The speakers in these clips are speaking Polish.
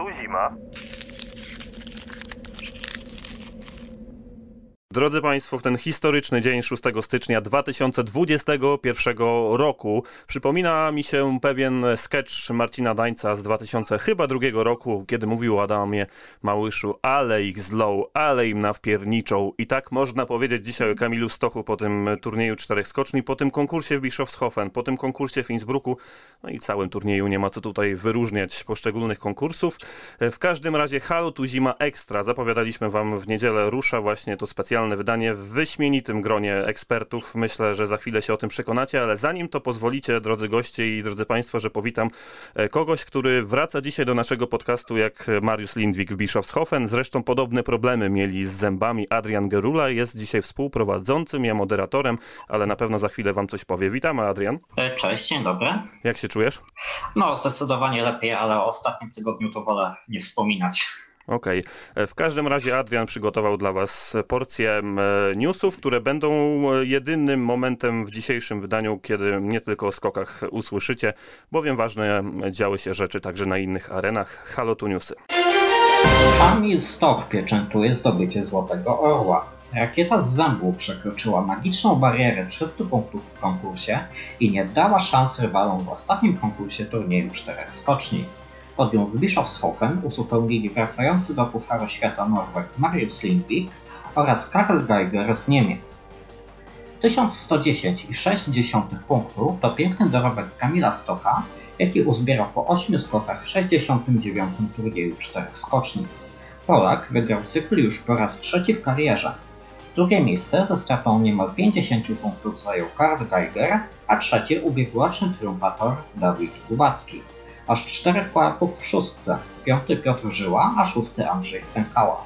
Tuzimaa. Drodzy Państwo, w ten historyczny dzień 6 stycznia 2021 roku przypomina mi się pewien sketch Marcina Dańca z 2002 roku, kiedy mówił Adamie Małyszu, ale ich zlą, ale im nawpierniczą. I tak można powiedzieć dzisiaj o Kamilu Stochu po tym turnieju czterech skoczni, po tym konkursie w Bischofshofen, po tym konkursie w Innsbrucku, no i całym turnieju nie ma co tutaj wyróżniać poszczególnych konkursów. W każdym razie Halo tu zima ekstra. Zapowiadaliśmy Wam w niedzielę rusza właśnie to specjalne specjalne wydanie w wyśmienitym gronie ekspertów. Myślę, że za chwilę się o tym przekonacie, ale zanim to pozwolicie, drodzy goście i drodzy Państwo, że powitam e, kogoś, który wraca dzisiaj do naszego podcastu jak Mariusz Lindwik w Bischofshofen. Zresztą podobne problemy mieli z zębami Adrian Gerula. Jest dzisiaj współprowadzącym, ja moderatorem, ale na pewno za chwilę Wam coś powie. Witamy, Adrian. E, cześć, dzień dobry. Jak się czujesz? No, zdecydowanie lepiej, ale o ostatnim tygodniu to wolę nie wspominać. Okej. Okay. E, w każdym razie Adrian przygotował dla Was porcję newsów, które będą e, jedynym momentem w dzisiejszym wydaniu, kiedy nie tylko o skokach usłyszycie, bowiem ważne działy się rzeczy także na innych arenach. Halo tu newsy. Kamil Stoch pieczętuje zdobycie Złotego Orła. Rakieta z zębu przekroczyła magiczną barierę 300 punktów w konkursie i nie dała szans rywalom w ostatnim konkursie turnieju czterech skoczni. Podium w Bischofshofen uzupełnili wracający do Pucharu Świata Norbert Marius Lindwik oraz Karl Geiger z Niemiec. 1110,6 punktu to piękny dorobek Kamila Stocha, jaki uzbierał po 8 skokach w 69. turnieju czterech skoczni. Polak wygrał cykl już po raz trzeci w karierze. Drugie miejsce ze stratą niemal 50 punktów zajął Karl Geiger, a trzecie ubiegłoroczny triumfator Dawid Kubacki aż czterech Polaków w szóstce, piąty Piotr Żyła, a szósty Andrzej Stękała.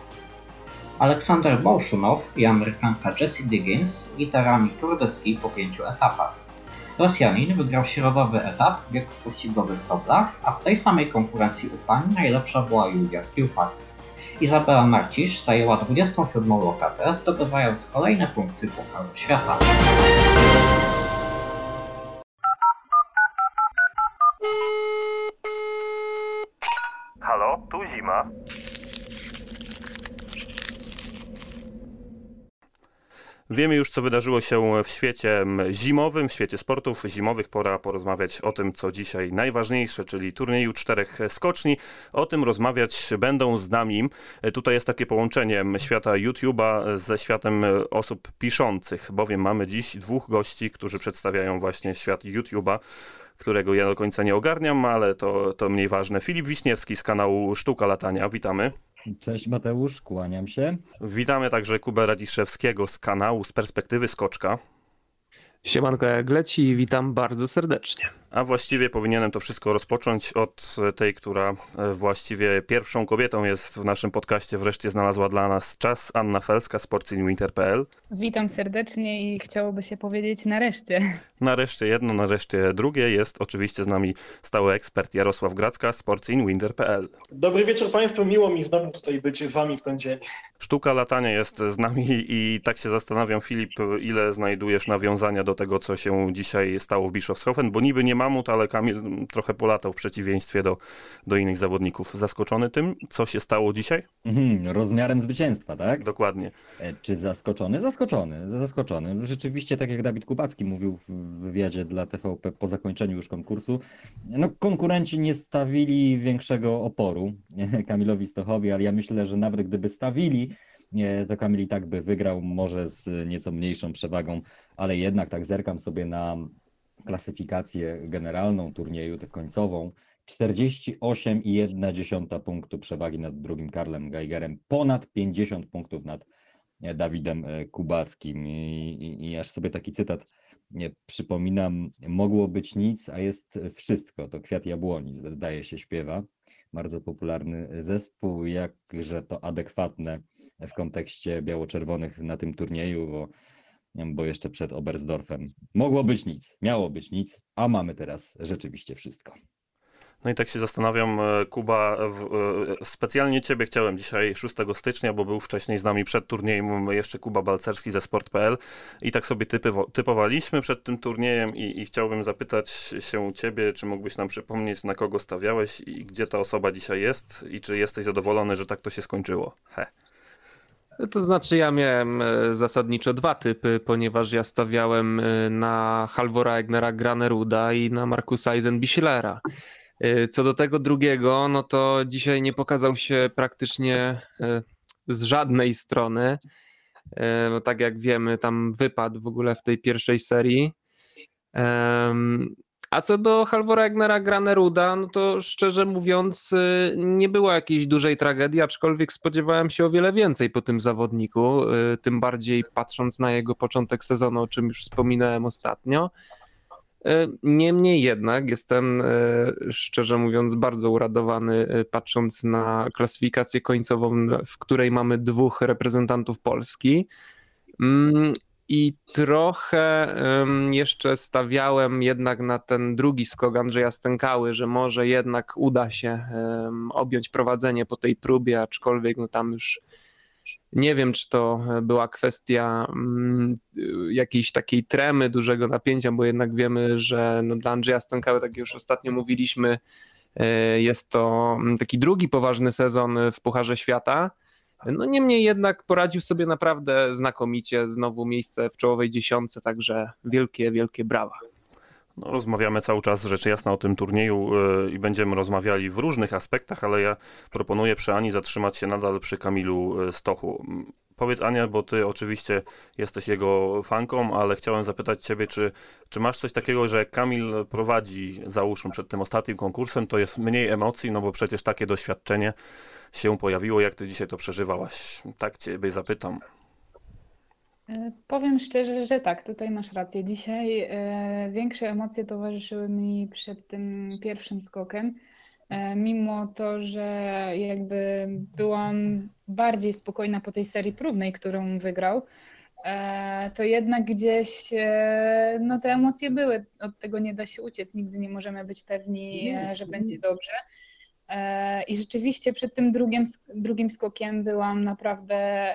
Aleksander Bolszunow i Amerykanka Jessie Diggins liderami Tour de Ski po pięciu etapach. Rosjanin wygrał środowy etap, bieg pościgowy w Toblach, a w tej samej konkurencji u pań najlepsza była Julia Stiupak. Izabela Marcisz zajęła 27. lokatę, zdobywając kolejne punkty Pucharu Świata. Wiemy już, co wydarzyło się w świecie zimowym, w świecie sportów zimowych. Pora porozmawiać o tym, co dzisiaj najważniejsze, czyli turnieju czterech skoczni. O tym rozmawiać będą z nami. Tutaj jest takie połączenie świata YouTube'a ze światem osób piszących, bowiem mamy dziś dwóch gości, którzy przedstawiają właśnie świat YouTube'a którego ja do końca nie ogarniam, ale to, to mniej ważne. Filip Wiśniewski z kanału Sztuka Latania, witamy. Cześć Mateusz, kłaniam się. Witamy także Kubę Radziszewskiego z kanału z perspektywy Skoczka. Siemanko jak leci, witam bardzo serdecznie. A właściwie powinienem to wszystko rozpocząć od tej, która e, właściwie pierwszą kobietą jest w naszym podcaście, wreszcie znalazła dla nas czas. Anna Felska, sportsinwinter.pl. Witam serdecznie i chciałoby się powiedzieć nareszcie. Nareszcie jedno, nareszcie drugie. Jest oczywiście z nami stały ekspert Jarosław Gracka, sportsinwinter.pl. Dobry wieczór Państwu, miło mi znowu tutaj być z Wami w ten dzień. Sztuka latania jest z nami i tak się zastanawiam, Filip, ile znajdujesz nawiązania do tego, co się dzisiaj stało w Bischofshofen, bo niby nie ma mamut, ale Kamil trochę polatał w przeciwieństwie do, do innych zawodników. Zaskoczony tym, co się stało dzisiaj? Mhm, rozmiarem zwycięstwa, tak? Dokładnie. E, czy zaskoczony? Zaskoczony, zaskoczony. Rzeczywiście, tak jak Dawid Kubacki mówił w wywiadzie dla TVP po zakończeniu już konkursu, no konkurenci nie stawili większego oporu Kamilowi Stochowi, ale ja myślę, że nawet gdyby stawili, to Kamil i tak by wygrał, może z nieco mniejszą przewagą, ale jednak tak zerkam sobie na klasyfikację generalną turnieju, tę końcową, 48,1 punktu przewagi nad drugim Karlem Geigerem, ponad 50 punktów nad e, Dawidem e, Kubackim. I, i, I, aż sobie taki cytat nie, przypominam, mogło być nic, a jest wszystko. To Kwiat Jabłoni, zdaje się, śpiewa. Bardzo popularny zespół, jakże to adekwatne w kontekście biało-czerwonych na tym turnieju, bo bo jeszcze przed Oberstdorfem mogło być nic, miało być nic, a mamy teraz rzeczywiście wszystko. No i tak się zastanawiam, e, Kuba, e, specjalnie Ciebie chciałem dzisiaj 6 stycznia, bo był wcześniej z nami przed turniejem jeszcze Kuba Balcerski ze Sport.pl i tak sobie typy, typowaliśmy przed tym turniejem i, i chciałbym zapytać się Ciebie, czy mógłbyś nam przypomnieć, na kogo stawiałeś i gdzie ta osoba dzisiaj jest i czy jesteś zadowolony, że tak to się skończyło? He. To znaczy, ja miałem e, zasadniczo dwa typy, ponieważ ja stawiałem na Halvora Egnera Graneruda i na Markusa Eisenbichler'a. Y, co do tego drugiego, no to dzisiaj nie pokazał się praktycznie z żadnej strony. Tak jak wiemy, tam wypadł w ogóle w tej pierwszej serii. A co do Halvora Egnera Graneruda, no to szczerze mówiąc nie była jakiejś dużej tragedii, aczkolwiek spodziewałem się o wiele więcej po tym zawodniku, tym bardziej patrząc na jego początek sezonu, o czym już wspominałem ostatnio. E, niemniej jednak jestem szczerze mówiąc bardzo uradowany patrząc na klasyfikację końcową, w której mamy dwóch reprezentantów Polski. I trochę jeszcze stawiałem jednak na ten drugi skok Andrzeja Stękały, że może jednak uda się objąć prowadzenie po tej próbie, aczkolwiek no tam już nie wiem, czy to była kwestia mm, jakiejś takiej tremy, dużego napięcia, bo jednak wiemy, że no dla Andrzeja Stankały, tak już ostatnio mówiliśmy, e, jest to mm, taki drugi poważny sezon w Pucharze Świata. No niemniej jednak poradził sobie naprawdę znakomicie, znowu miejsce w czołowej dziesiątce, także wielkie, wielkie brawa. No, rozmawiamy cały czas rzecz jasna o tym turnieju yy, i będziemy rozmawiali w różnych aspektach, ale ja proponuję przy Ani zatrzymać się nadal przy Kamilu e, Stochu. Powiedz Ania, bo ty oczywiście jesteś jego fanką, ale chciałem zapytać ciebie, czy, czy masz coś takiego, że Kamil prowadzi, załóżmy, przed tym ostatnim konkursem, to jest mniej emocji, no bo przecież takie doświadczenie się pojawiło, jak ty dzisiaj to przeżywałaś? Tak ciebie zapytam. E, powiem szczerze, że tak, tutaj masz rację. Dzisiaj e, większe emocje towarzyszyły mi przed tym pierwszym skokiem, e, mimo to, że jakby byłam bardziej spokojna po tej serii próbnej, którą wygrał, to jednak gdzieś no te emocje były, od tego nie da się uciec, nigdy nie możemy być pewni, że będzie dobrze. I rzeczywiście przed tym drugim, drugim skokiem byłam naprawdę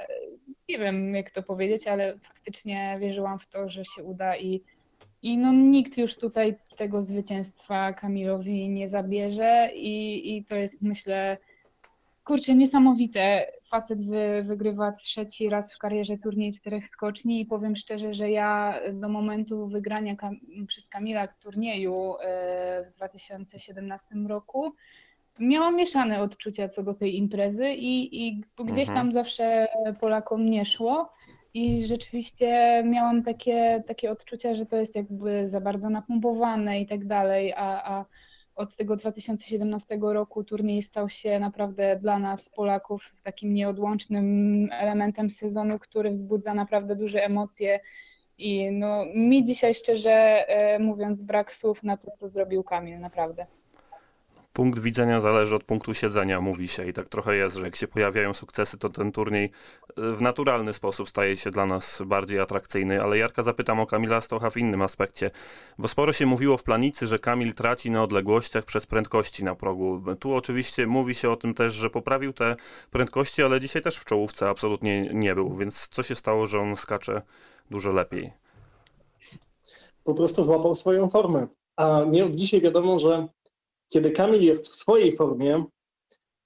nie wiem jak to powiedzieć, ale faktycznie wierzyłam w to, że się uda i, i no nikt już tutaj tego zwycięstwa Kamilowi nie zabierze i, i to jest myślę, kurczę, niesamowite. Facet wy, wygrywa trzeci raz w karierze turniej czterech skoczni i powiem szczerze, że ja do momentu wygrania kam przez Kamila turnieju e, w 2017 roku miałam mieszane odczucia co do tej imprezy i, i gdzieś mhm. tam zawsze Polakom nie szło. I rzeczywiście miałam takie, takie odczucia, że to jest jakby za bardzo napompowane i tak dalej, a, a od tego 2017 roku turniej stał się naprawdę dla nas, Polaków, takim nieodłącznym elementem sezonu, który wzbudza naprawdę duże emocje. I no, mi dzisiaj szczerze e, mówiąc, brak słów na to, co zrobił Kamil, naprawdę punkt widzenia zależy od punktu siedzenia, mówi się. I tak trochę jest, że jak się pojawiają sukcesy, to ten turniej e, w naturalny sposób staje się dla nas bardziej atrakcyjny. Ale Jarka zapytam o Kamila Stocha w innym aspekcie, bo sporo się mówiło w planicy, że Kamil traci na odległościach przez prędkości na progu. Tu oczywiście mówi się o tym też, że poprawił te prędkości, ale dzisiaj też w czołówce absolutnie nie był. Więc co się stało, że on skacze dużo lepiej? Po prostu złapał swoją formę. A nie dzisiaj wiadomo, że kiedy Kamil jest w swojej formie,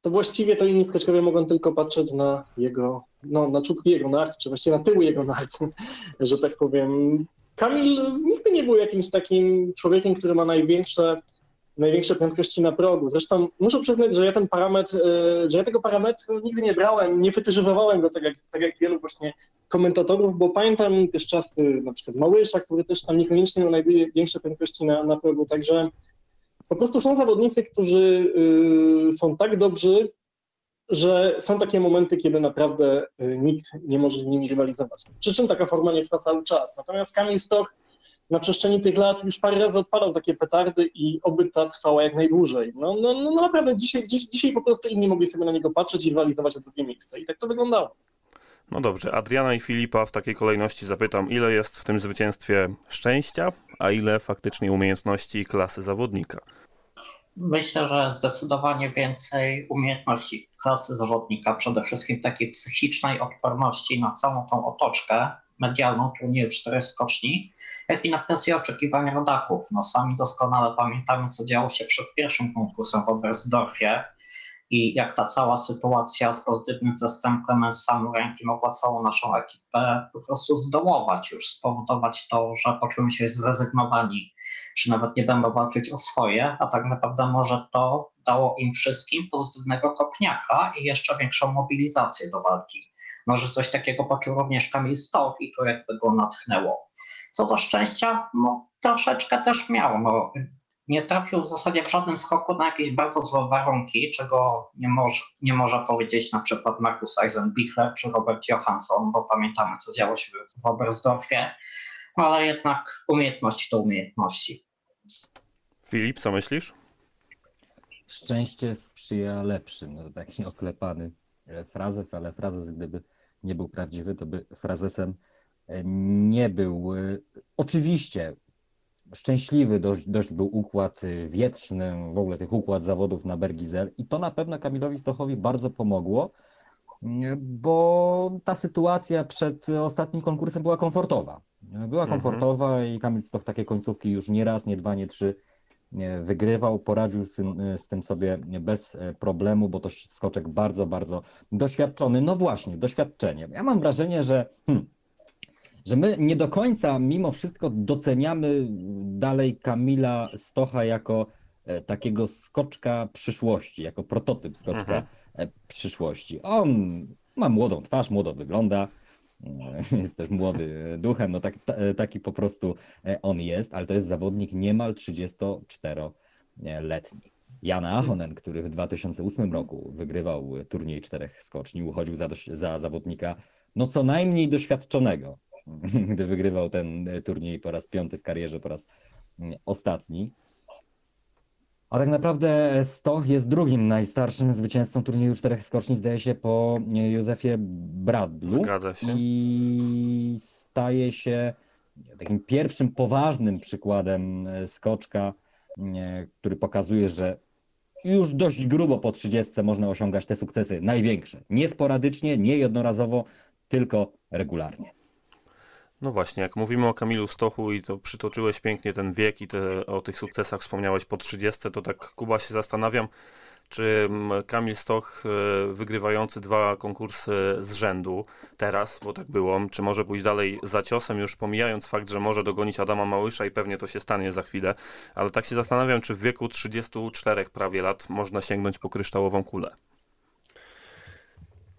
to właściwie to inni skaczkowie mogą tylko patrzeć na jego, no, na czubki jego nart, czy właściwie na tyły jego nart, że tak powiem. Kamil nigdy nie był jakimś takim człowiekiem, który ma największe, największe prędkości na progu. Zresztą muszę przyznać, że ja ten parametr, e, że ja tego parametru nigdy nie brałem, nie fetyżyzowałem go tak jak, tak jak wielu właśnie komentatorów, bo pamiętam też czasy na przykład Małysza, który też tam niekoniecznie miał największe prędkości na, na progu, także po prostu są zawodnicy, którzy y, są tak dobrzy, że są takie momenty, kiedy naprawdę y, nikt nie może z nimi rywalizować. Przy czym taka forma nie trwa cały czas. Natomiast Kamil Stok na przestrzeni tych lat już parę razy odpadał takie petardy i oby ta trwała jak najdłużej. No, no, no, no naprawdę, dzisiaj, dziś, dzisiaj po prostu inni mogli sobie na niego patrzeć i rywalizować o drugie miejsce. I tak to wyglądało. No dobrze, Adriana i Filipa w takiej kolejności zapytam, ile jest w tym zwycięstwie szczęścia, a ile faktycznie umiejętności i klasy zawodnika? Myślę, że zdecydowanie więcej umiejętności klasy zawodnika, przede wszystkim takiej psychicznej odporności na całą tą otoczkę medialną turnieju czterech skoczni, jak i na presję oczekiwań rodaków. No sami doskonale pamiętamy, co działo się przed pierwszym konkursem w Oberstdorfie i jak ta cała sytuacja z pozytywnym zastępem Samurenki mogła całą naszą ekipę po prostu zdołować, już spowodować to, że poczułem się zrezygnowani, że nawet nie będą walczyć o swoje, a tak naprawdę może to dało im wszystkim pozytywnego kopniaka i jeszcze większą mobilizację do walki. Może coś takiego poczuł również Kamil Stoch i to jakby go natchnęło. Co do szczęścia, no troszeczkę też miał. No, nie trafił w zasadzie w żadnym skoku na jakieś bardzo złe warunki, czego nie może, nie może powiedzieć na przykład Markus Eisenbichler czy Robert Johansson, bo pamiętamy, co działo się w Oberstdorfie, ale jednak umiejętności to umiejętności. Filip, co myślisz? Szczęście sprzyja lepszym. No, taki oklepany frazes, ale frazes, gdyby nie był prawdziwy, to by frazesem nie był. Oczywiście szczęśliwy dość, dość był układ wietrzny, w ogóle tych układ zawodów na Bergizel i to na pewno Kamilowi Stochowi bardzo pomogło, bo ta sytuacja przed ostatnim konkursem była komfortowa. Była mhm. komfortowa i Kamil Stoch takie końcówki już nie raz, nie dwa, nie trzy wygrywał, poradził z, z tym sobie bez problemu, bo to skoczek bardzo, bardzo doświadczony. No właśnie, doświadczenie. Ja mam wrażenie, że hmm, że my nie do końca mimo wszystko doceniamy dalej Kamila Stocha jako e, takiego skoczka przyszłości, jako prototyp skoczka mhm. E, przyszłości. On ma młodą twarz, młodo wygląda, e, jest też młody duchem, no tak, taki po prostu on jest, ale to jest zawodnik niemal 34-letni. Jan Ahonen, który w 2008 roku wygrywał turniej czterech skoczni, uchodził za, za zawodnika no co najmniej doświadczonego. gdy wygrywał ten e, turniej po raz piąty w karierze, po raz mm, ostatni. A tak naprawdę Stoch jest drugim najstarszym zwycięzcą turnieju czterech skoczni, zdaje się, po e, Józefie Bradlu. Zgadza się. I staje się takim pierwszym poważnym przykładem e, skoczka, który pokazuje, że już dość grubo po 30 można osiągać te sukcesy największe. Nie sporadycznie, nie jednorazowo, tylko regularnie. No właśnie, jak mówimy o Kamilu Stochu i to przytoczyłeś pięknie ten wiek i te, o tych sukcesach wspomniałeś po 30, to tak Kuba się zastanawiam, czy mm, Kamil Stoch e, wygrywający dwa konkursy z rzędu teraz, bo tak było, czy może pójść dalej za ciosem, już pomijając fakt, że może dogonić Adama Małysza i pewnie to się stanie za chwilę, ale tak się zastanawiam, czy w wieku 34 prawie lat można sięgnąć po kryształową kulę.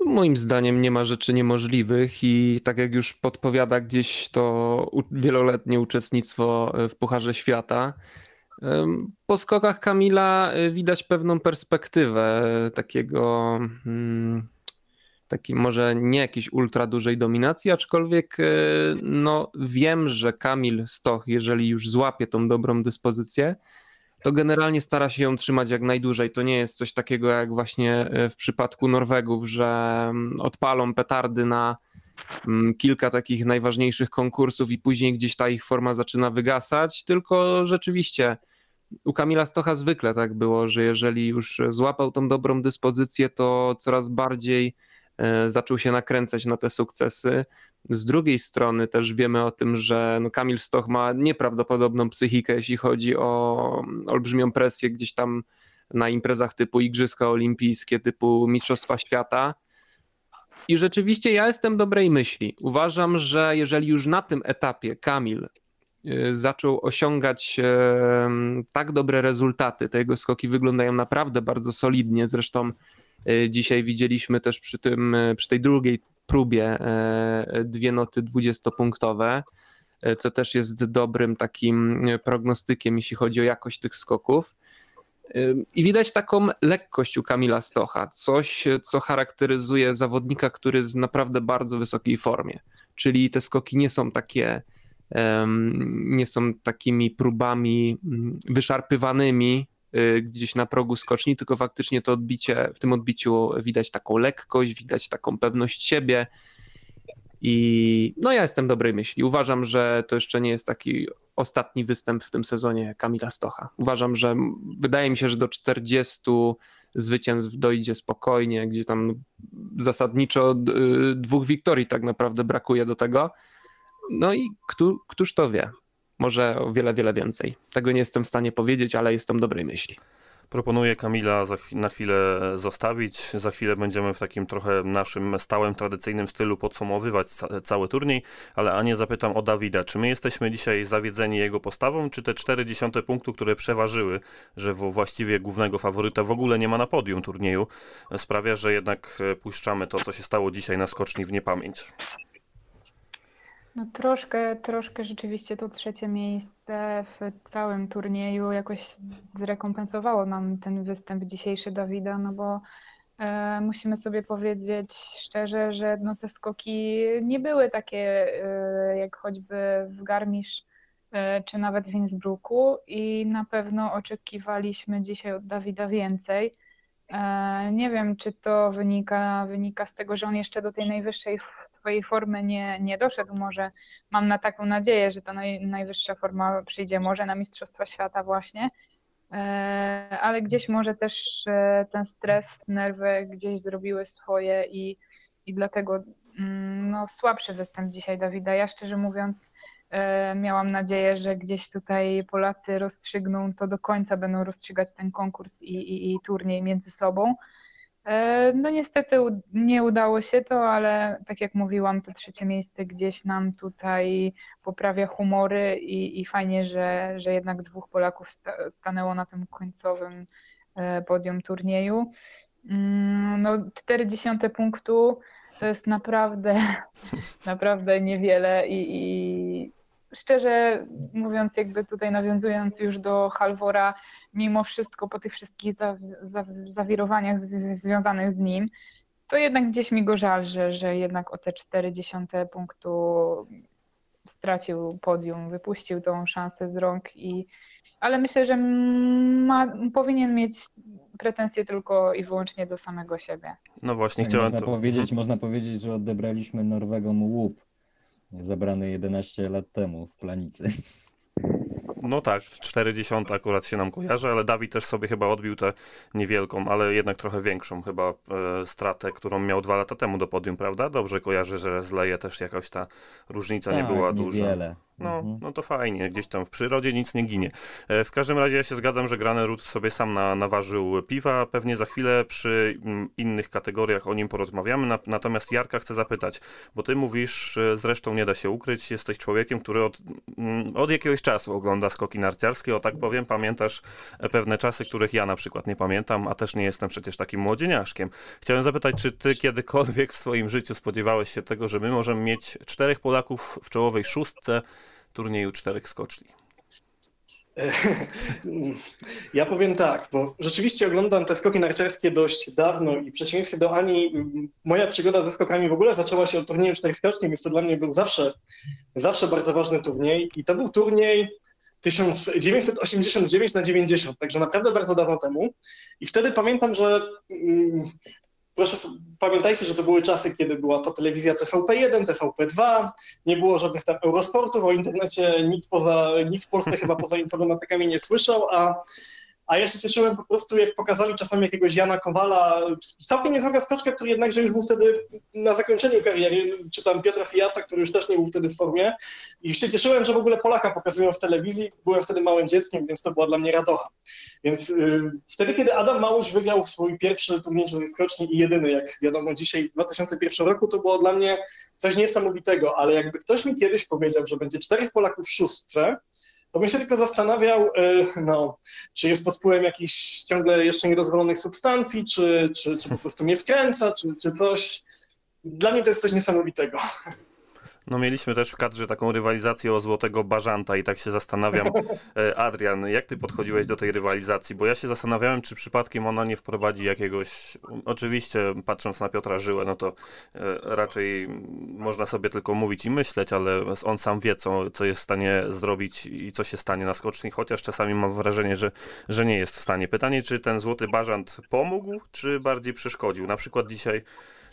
Moim zdaniem nie ma rzeczy niemożliwych i tak jak już podpowiada gdzieś to wieloletnie uczestnictwo w Pucharze Świata, po skokach Kamila e, widać pewną perspektywę takiego, hmm, takiej może nie jakiejś ultra dużej dominacji, aczkolwiek e, no, wiem, że Kamil Stoch, jeżeli już złapie tą dobrą dyspozycję, to generalnie stara się ją trzymać jak najdłużej. To nie jest coś takiego jak właśnie e, w przypadku Norwegów, że mm, odpalą petardy na mm, kilka takich najważniejszych konkursów i później gdzieś ta ich forma zaczyna wygasać, tylko rzeczywiście u Kamila Stocha zwykle tak było, że jeżeli już złapał tą dobrą dyspozycję, to coraz bardziej zaczął się nakręcać na te sukcesy. Z drugiej strony też wiemy o tym, że no Kamil Stoch ma nieprawdopodobną psychikę, jeśli chodzi o olbrzymią presję gdzieś tam na imprezach typu Igrzyska Olimpijskie, typu Mistrzostwa Świata. I rzeczywiście ja jestem dobrej myśli. Uważam, że jeżeli już na tym etapie Kamil y, zaczął osiągać tak dobre rezultaty, te jego skoki wyglądają naprawdę bardzo solidnie. Zresztą dzisiaj widzieliśmy też przy, tym, y, przy tej drugiej próbie e, dwie noty dwudziestopunktowe, e, co też jest dobrym takim prognostykiem, jeśli chodzi o jakość tych skoków. E, I widać taką lekkość u Kamila Stocha, coś, co charakteryzuje zawodnika, który jest w naprawdę bardzo wysokiej formie. Czyli te skoki nie są takie, nie są takimi próbami wyszarpywanymi, Y, gdzieś na progu skoczni, tylko faktycznie to odbicie, w tym odbiciu widać taką lekkość, widać taką pewność siebie. I no ja jestem dobrej myśli. Uważam, że to jeszcze nie jest taki ostatni występ w tym sezonie Kamila Stocha. Uważam, że wydaje mi się, że do 40 zwycięstw dojdzie spokojnie, gdzie tam zasadniczo dwóch wiktorii tak naprawdę brakuje do tego. No i któż to wie? Może o wiele, wiele więcej. Tego nie jestem w stanie powiedzieć, ale jestem dobrej myśli. Proponuję Kamila na chwilę zostawić. Za chwilę będziemy w takim trochę naszym stałym, tradycyjnym stylu podsumowywać cały turniej, ale Anię zapytam o Dawida. Czy my jesteśmy dzisiaj zawiedzeni jego postawą, czy te 40 punktu, które przeważyły, że właściwie głównego faworyta w ogóle nie ma na podium turnieju, sprawia, że jednak e, puszczamy to, co się stało dzisiaj na skoczni w niepamięć? No troszkę, troszkę rzeczywiście to trzecie miejsce w całym turnieju jakoś zrekompensowało nam ten występ dzisiejszy Dawida, no bo e, musimy sobie powiedzieć szczerze, że no te skoki nie były takie e, jak choćby w Garmisch e, czy nawet w Innsbrucku i na pewno oczekiwaliśmy dzisiaj od Dawida więcej. E, nie wiem, czy to wynika, wynika z tego, że on jeszcze do tej najwyższej swojej formy nie, nie doszedł. Może mam na taką nadzieję, że ta naj, najwyższa forma przyjdzie może na Mistrzostwa Świata właśnie, e, ale gdzieś może też e, ten stres, nerwy gdzieś zrobiły swoje i, i dlatego mm, no, słabszy występ dzisiaj Dawida. Ja szczerze mówiąc miałam nadzieję, że gdzieś tutaj Polacy rozstrzygną to do końca, będą rozstrzygać ten konkurs i, i, i turniej między sobą. E, no niestety nie udało się to, ale tak jak mówiłam, to trzecie miejsce gdzieś nam tutaj poprawia humory i, i fajnie, że, że jednak dwóch Polaków stanęło na tym końcowym e, podium turnieju. Mm, no 40 punktu to jest naprawdę, naprawdę niewiele i, i szczerze mówiąc, jakby tutaj nawiązując już do Halvora, mimo wszystko po tych wszystkich za, za, zawirowaniach z, związanych z nim, to jednak gdzieś mi go żal, że, że jednak o te 40 punktu stracił podium, wypuścił tą szansę z rąk i ale myślę, że ma, powinien mieć pretensje tylko i wyłącznie do samego siebie. No właśnie, tak, chciałem można to... powiedzieć, można powiedzieć, że odebraliśmy Norwegom łup zabrany 11 lat temu w Planicy. No tak, 40 akurat się nam kojarzy, ale Dawid też sobie chyba odbił tę niewielką, ale jednak trochę większą chyba e, stratę, którą miał dwa lata temu do podium, prawda? Dobrze kojarzy, że zleje też jakoś ta różnica tak, nie była duża. Niewiele. No, mhm. no to fajnie, gdzieś tam w przyrodzie nic nie ginie. E, w każdym razie ja się zgadzam, że Granerud sobie sam na, naważył piwa. Pewnie za chwilę przy mm, innych kategoriach o nim porozmawiamy. natomiast Jarka chcę zapytać, bo ty mówisz, zresztą nie da się ukryć, jesteś człowiekiem, który od, mm, od jakiegoś czasu ogląda skoki narciarskie. O tak powiem, pamiętasz pewne czasy, których ja na przykład nie pamiętam, a też nie jestem przecież takim młodzieniaszkiem. Chciałem zapytać, czy ty kiedykolwiek w swoim życiu spodziewałeś się tego, że my możemy mieć czterech Polaków w czołowej szóstce turnieju czterech skoczni? Ja powiem tak, bo rzeczywiście oglądam te skoki narciarskie dość dawno i w przeciwieństwie do Ani, moja przygoda ze skokami w ogóle zaczęła się od turnieju czterech skoczni, więc to dla mnie był zawsze, zawsze bardzo ważny turniej i to był turniej 1989 na 90, także naprawdę bardzo dawno temu. I wtedy pamiętam, że mm, proszę, pamiętajcie, że to były czasy, kiedy była to telewizja TVP1, TVP2, nie było żadnych tam Eurosportów, o internecie nikt, poza, nikt w Polsce chyba poza informatykami nie słyszał, a a ja się cieszyłem po prostu, jak pokazali czasami jakiegoś Jana Kowala, całkiem niezłego skoczka, który jednakże już był wtedy na zakończeniu kariery, czy tam Piotra Fijasa, który już też nie był wtedy w formie. I się cieszyłem, że w ogóle Polaka pokazują w telewizji. Byłem wtedy małym dzieckiem, więc to była dla mnie radocha. Więc yy, wtedy, kiedy Adam Małysz wygrał swój pierwszy turniej skoczni i jedyny, jak wiadomo, dzisiaj w 2001 roku, to było dla mnie coś niesamowitego, ale jakby ktoś mi kiedyś powiedział, że będzie czterech Polaków w szóstce, to bym się tylko zastanawiał, e, no, czy jest pod wpływem jakichś ciągle jeszcze niedozwolonych substancji, czy, czy, czy po prostu mnie wkręca, czy, czy coś. Dla mnie to jest coś niesamowitego. No mieliśmy też w kadrze taką rywalizację o złotego bażanta i tak się zastanawiam, e, Adrian, jak ty podchodziłeś do tej rywalizacji? Bo ja się zastanawiałem, czy przypadkiem ona nie wprowadzi jakiegoś, oczywiście patrząc na Piotra Żyłę, no to e, raczej można sobie tylko mówić i myśleć, ale on sam wie, co, co jest w stanie zrobić i co się stanie na skoczni, chociaż czasami mam wrażenie, że, że nie jest w stanie. Pytanie, czy ten złoty bażant pomógł, czy bardziej przeszkodził? Na przykład dzisiaj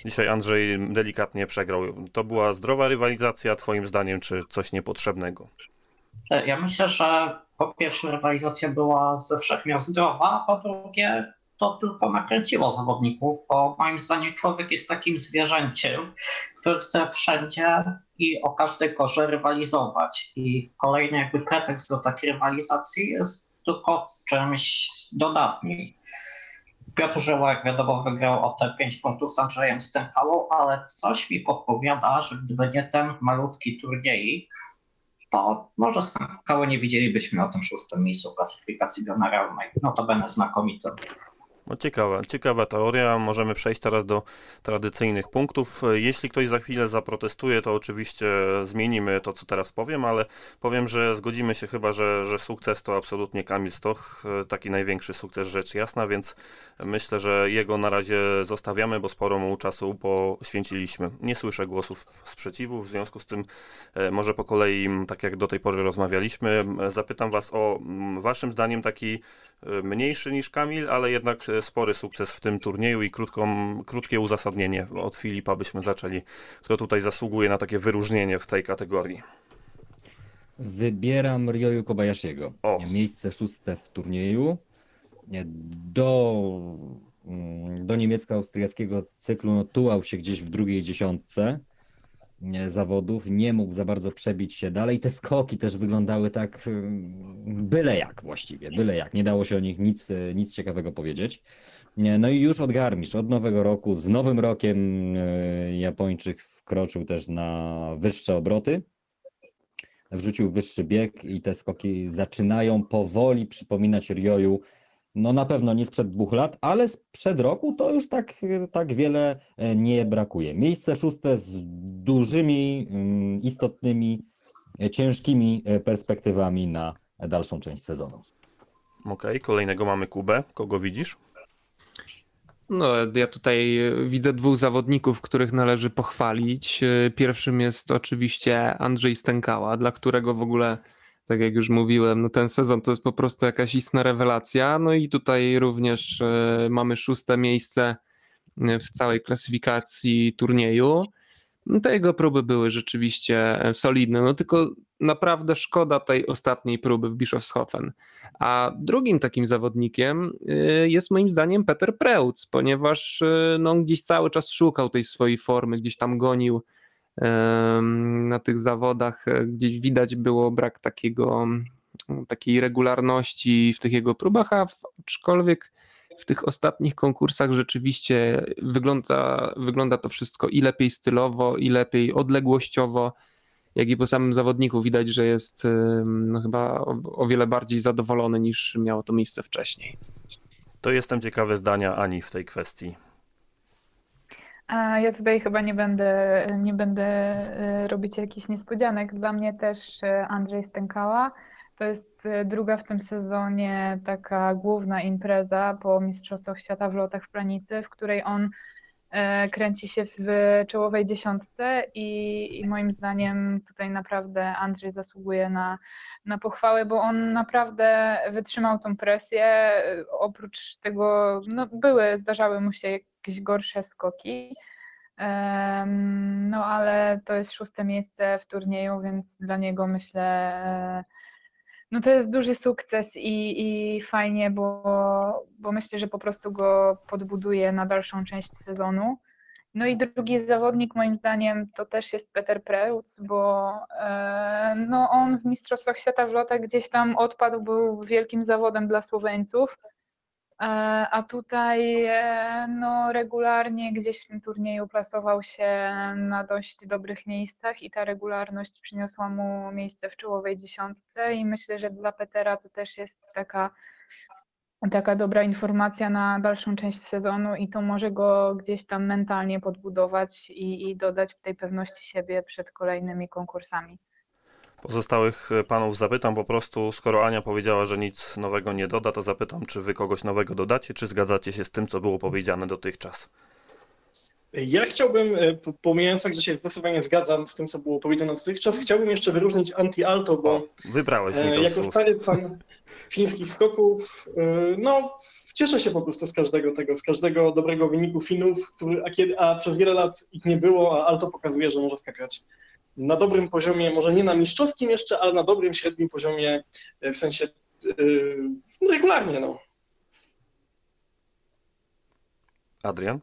Dzisiaj Andrzej delikatnie przegrał. To była zdrowa rywalizacja, Twoim zdaniem, czy coś niepotrzebnego? Ja myślę, że po pierwsze rywalizacja była ze wszechmiar zdrowa, po drugie to tylko nakręciło zawodników, bo moim zdaniem człowiek jest takim zwierzęciem, który chce wszędzie i o każdej porze rywalizować. I kolejny jakby pretekst do takiej rywalizacji jest tylko czymś dodatnim. Jak wiadomo, wygrał o te 5 punktów z Andrzejem Stępałą, ale coś mi podpowiada, że gdyby nie ten malutki turniej, to może Stępały nie widzielibyśmy o tym szóstym miejscu klasyfikacji generalnej. No to będzie znakomite. No ciekawa, ciekawa teoria. Możemy przejść teraz do tradycyjnych punktów. Jeśli ktoś za chwilę zaprotestuje, to oczywiście zmienimy to, co teraz powiem, ale powiem, że zgodzimy się chyba, że, że sukces to absolutnie Kamil Stoch, taki największy sukces rzecz jasna, więc myślę, że jego na razie zostawiamy, bo sporo mu czasu poświęciliśmy. Nie słyszę głosów sprzeciwu, w związku z tym e, może po kolei, tak jak do tej pory rozmawialiśmy, zapytam was o waszym zdaniem taki e, mniejszy niż Kamil, ale jednak spory sukces w tym turnieju i krótką, krótkie uzasadnienie od Filipa byśmy zaczęli. Kto tutaj zasługuje na takie wyróżnienie w tej kategorii? Wybieram Ryoyu Kobayashiego. O. Miejsce szóste w turnieju. Do, mm, do niemiecko-austriackiego cyklu no, tułał się gdzieś w drugiej dziesiątce zawodów, nie mógł za bardzo przebić się dalej. Te skoki też wyglądały tak mm, byle jak właściwie, byle jak. Nie dało się o nich nic, nic ciekawego powiedzieć. No i już od Garmisch, od nowego roku, z nowym rokiem e, Japończyk wkroczył też na wyższe obroty. Wrzucił wyższy bieg i te skoki zaczynają powoli przypominać Ryoyu no na pewno nie sprzed dwóch lat, ale sprzed roku to już tak, tak wiele e, nie brakuje. Miejsce szóste z dużymi, mm, istotnymi, e, ciężkimi e, perspektywami na dalszą część sezonu. Okej, okay, kolejnego mamy Kubę. Kogo widzisz? No, ja tutaj widzę dwóch zawodników, których należy pochwalić. Pierwszym jest oczywiście Andrzej Stękała, dla którego w ogóle tak jak już mówiłem, no ten sezon to jest po prostu jakaś istna rewelacja. No i tutaj również e, mamy szóste miejsce e, w całej klasyfikacji turnieju. No te jego próby były rzeczywiście e, solidne, no tylko naprawdę szkoda tej ostatniej próby w Bischofshofen. A drugim takim zawodnikiem jest moim zdaniem Peter Preutz, ponieważ no, on gdzieś cały czas szukał tej swojej formy, gdzieś tam gonił na tych zawodach e, gdzieś widać było brak takiego, takiej regularności w tych jego próbach, a aczkolwiek w tych ostatnich konkursach rzeczywiście wygląda, wygląda to wszystko i lepiej stylowo, i lepiej odległościowo, jak i po samym zawodniku widać, że jest no, chyba o, o wiele bardziej zadowolony niż miało to miejsce wcześniej. To jestem ciekawy zdania Ani w tej kwestii. Ja tutaj chyba nie będę, nie będę e, robić jakichś niespodzianek. Dla mnie też e, Andrzej Stękała. To jest e, druga w tym sezonie taka główna impreza po Mistrzostwach Świata w lotach w Planicy, w której on kręci się w czołowej dziesiątce i, i, moim zdaniem tutaj naprawdę Andrzej zasługuje na, na pochwałę, bo on naprawdę wytrzymał tą presję. Oprócz tego no, były, zdarzały mu się jakieś gorsze skoki. No ale to jest szóste miejsce w turnieju, więc dla niego myślę, e, no to jest duży sukces i, i fajnie, bo, bo myślę, że po prostu go podbuduje na dalszą część sezonu. No i drugi zawodnik moim zdaniem to też jest Peter Preutz, bo e, no on w Mistrzostwach Świata w lotach gdzieś tam odpadł, był wielkim zawodem dla Słoweńców. E, a tutaj e, no, regularnie gdzieś w tym turnieju plasował się na dość dobrych miejscach i ta regularność przyniosła mu miejsce w czołowej dziesiątce i myślę, że dla Petera to też jest taka, taka dobra informacja na dalszą część sezonu i to może go gdzieś tam mentalnie podbudować i, i dodać tej pewności siebie przed kolejnymi konkursami. Pozostałych e, panów zapytam po prostu, skoro Ania powiedziała, że nic nowego nie doda, to zapytam, czy wy kogoś nowego dodacie, czy zgadzacie się z tym, co było powiedziane dotychczas? Ja chciałbym, e, pomijając fakt, że się zdecydowanie zgadzam z tym, co było powiedziane dotychczas, chciałbym jeszcze wyróżnić anti-alto, bo o, wybrałeś mi to e, jako stary pan fińskich skoków, no cieszę się po prostu z każdego tego, z każdego dobrego wyniku Finów, który, a, kiedy, a przez wiele lat ich nie było, a alto pokazuje, że może skakać na dobrym poziomie, może nie na mistrzowskim jeszcze, ale na dobrym, średnim poziomie, w sensie yy, regularnie. No. Adrian?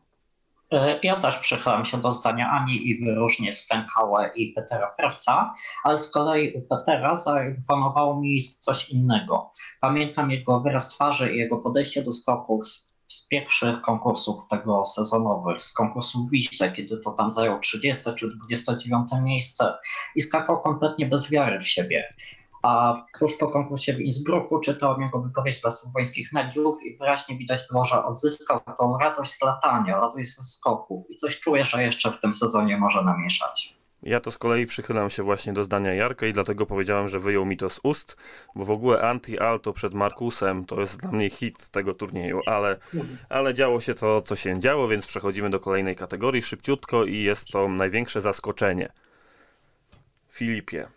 E, ja też przychylam się do zdania Ani i wyróżnię Stękałę i Petera Krawca, ale z kolei u Petera zaimponowało mi coś innego. Pamiętam jego wyraz twarzy i jego podejście do skoków z, z pierwszych konkursów tego sezonowych, z konkursów Wiśle, kiedy to tam zajął 30 czy 29 miejsce i skakał kompletnie bez wiary w siebie. A tuż po konkursie w Innsbrucku czytałem jego wypowiedź dla słoweńskich mediów i wyraźnie widać było, że odzyskał tą radość z latania, radość ze skoków i coś czuję, że jeszcze w tym sezonie może namieszać. Ja to z kolei przychylam się właśnie do zdania Jarka i dlatego powiedziałem, że wyjął mi to z ust, bo w ogóle anti-alto przed Markusem to jest dla mnie hit tego turnieju, ale, ale działo się to, co się działo, więc przechodzimy do kolejnej kategorii szybciutko i jest to największe zaskoczenie. Filipie,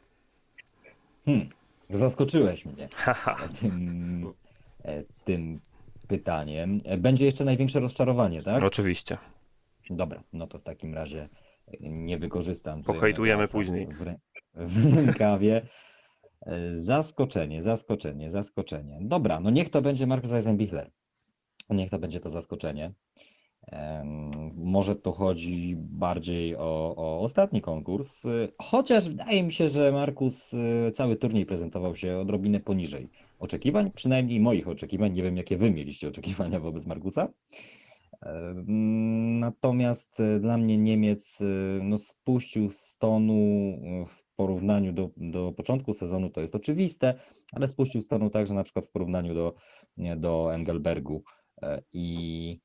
Hmm, zaskoczyłeś mnie tym, e, tym pytaniem. E, będzie jeszcze największe rozczarowanie, tak? Oczywiście. Dobra, no to w takim razie nie wykorzystam. Pohejtujemy później. W, w rękawie. E, zaskoczenie, zaskoczenie, zaskoczenie. Dobra, no niech to będzie Markus Eisenbichler. Niech to będzie to zaskoczenie. Może to chodzi bardziej o, o, ostatni konkurs, chociaż wydaje mi się, że Markus y, cały turniej prezentował się odrobinę poniżej oczekiwań, przynajmniej moich oczekiwań. Nie wiem, jakie wy mieliście oczekiwania wobec Markusa. Natomiast y, dla mnie Niemiec y, no, spuścił z tonu w porównaniu do, do początku sezonu, to jest oczywiste, ale spuścił z tonu także na przykład w porównaniu do, do Engelbergu. I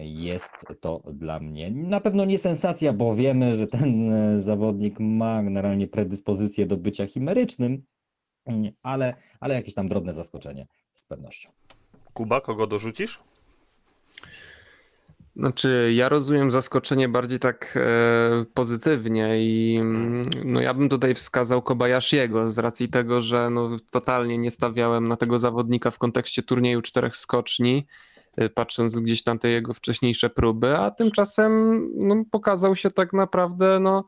jest to dla mnie na pewno nie sensacja, bo wiemy, że ten e, zawodnik ma generalnie predyspozycję do bycia chimerycznym, ale, ale jakieś tam drobne zaskoczenie z pewnością. Kuba, kogo dorzucisz? Znaczy, ja rozumiem zaskoczenie bardziej tak e, pozytywnie i mm, no ja bym tutaj wskazał Kobayashiego z racji tego, że no, totalnie nie stawiałem na tego zawodnika w kontekście turnieju czterech skoczni. Y, patrząc gdzieś tam te jego wcześniejsze próby, a tymczasem no, pokazał się tak naprawdę, no,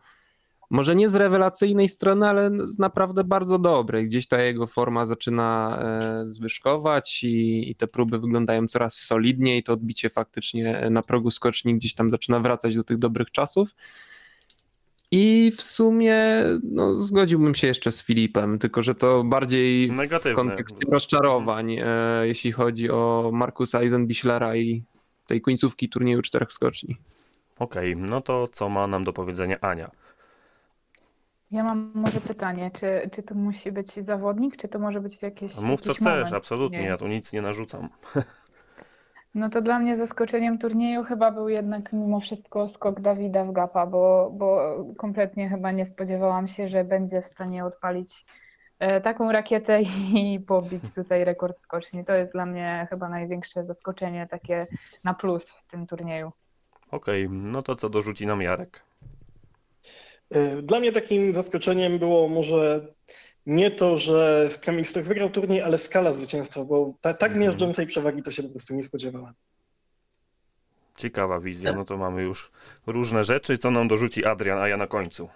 może nie z rewelacyjnej strony, ale z naprawdę bardzo dobrej. Gdzieś ta jego forma zaczyna e, zwyżkować i, i, te próby wyglądają coraz solidniej. To odbicie faktycznie na progu skoczni gdzieś tam zaczyna wracać do tych dobrych czasów. I w sumie no, zgodziłbym się jeszcze z Filipem, tylko że to bardziej Negatywne. w kontekście rozczarowań, e, jeśli chodzi o Markusa Eisenbichlera i tej końcówki turnieju czterech skoczni. Okej, okay, no to co ma nam do powiedzenia Ania? Ja mam może pytanie, czy, czy to musi być zawodnik, czy to może być jakieś. Mów co chcesz, absolutnie, nie. ja tu nic nie narzucam. No to dla mnie zaskoczeniem turnieju chyba był jednak mimo wszystko skok Dawida w Gapa, bo, bo kompletnie chyba nie spodziewałam się, że będzie w stanie odpalić e, taką rakietę i pobić tutaj rekord skoczni. To jest dla mnie chyba największe zaskoczenie takie na plus w tym turnieju. Okej, okay, no to co dorzuci nam Jarek? E, dla mnie takim zaskoczeniem było może nie to, że Kamil Stoch wygrał turniej, ale skala zwycięstwa, bo ta, tak mhm. miażdżącej przewagi to się po prostu nie spodziewałem. Ciekawa wizja, no to mamy już różne rzeczy. Co nam dorzuci Adrian, a ja na końcu.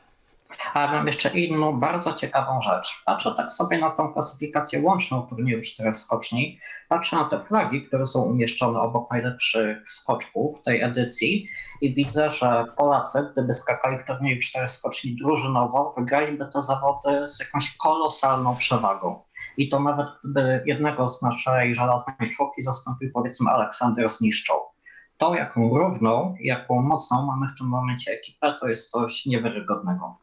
A mam jeszcze inną bardzo ciekawą rzecz. Patrzę tak sobie na tą klasyfikację łączną turnieju czterech skoczni, patrzę na te flagi, które są umieszczone obok najlepszych skoczków tej edycji i widzę, że Polacy, gdyby skakali w turnieju czterech skoczni drużynowo, wygraliby te zawody z jakąś kolosalną przewagą. I to nawet gdyby jednego z naszej żelaznej czwórki zastąpił powiedzmy Aleksander Zniszczą. To, jaką równą, jaką mocną mamy w tym momencie ekipę, to jest coś niewiarygodnego.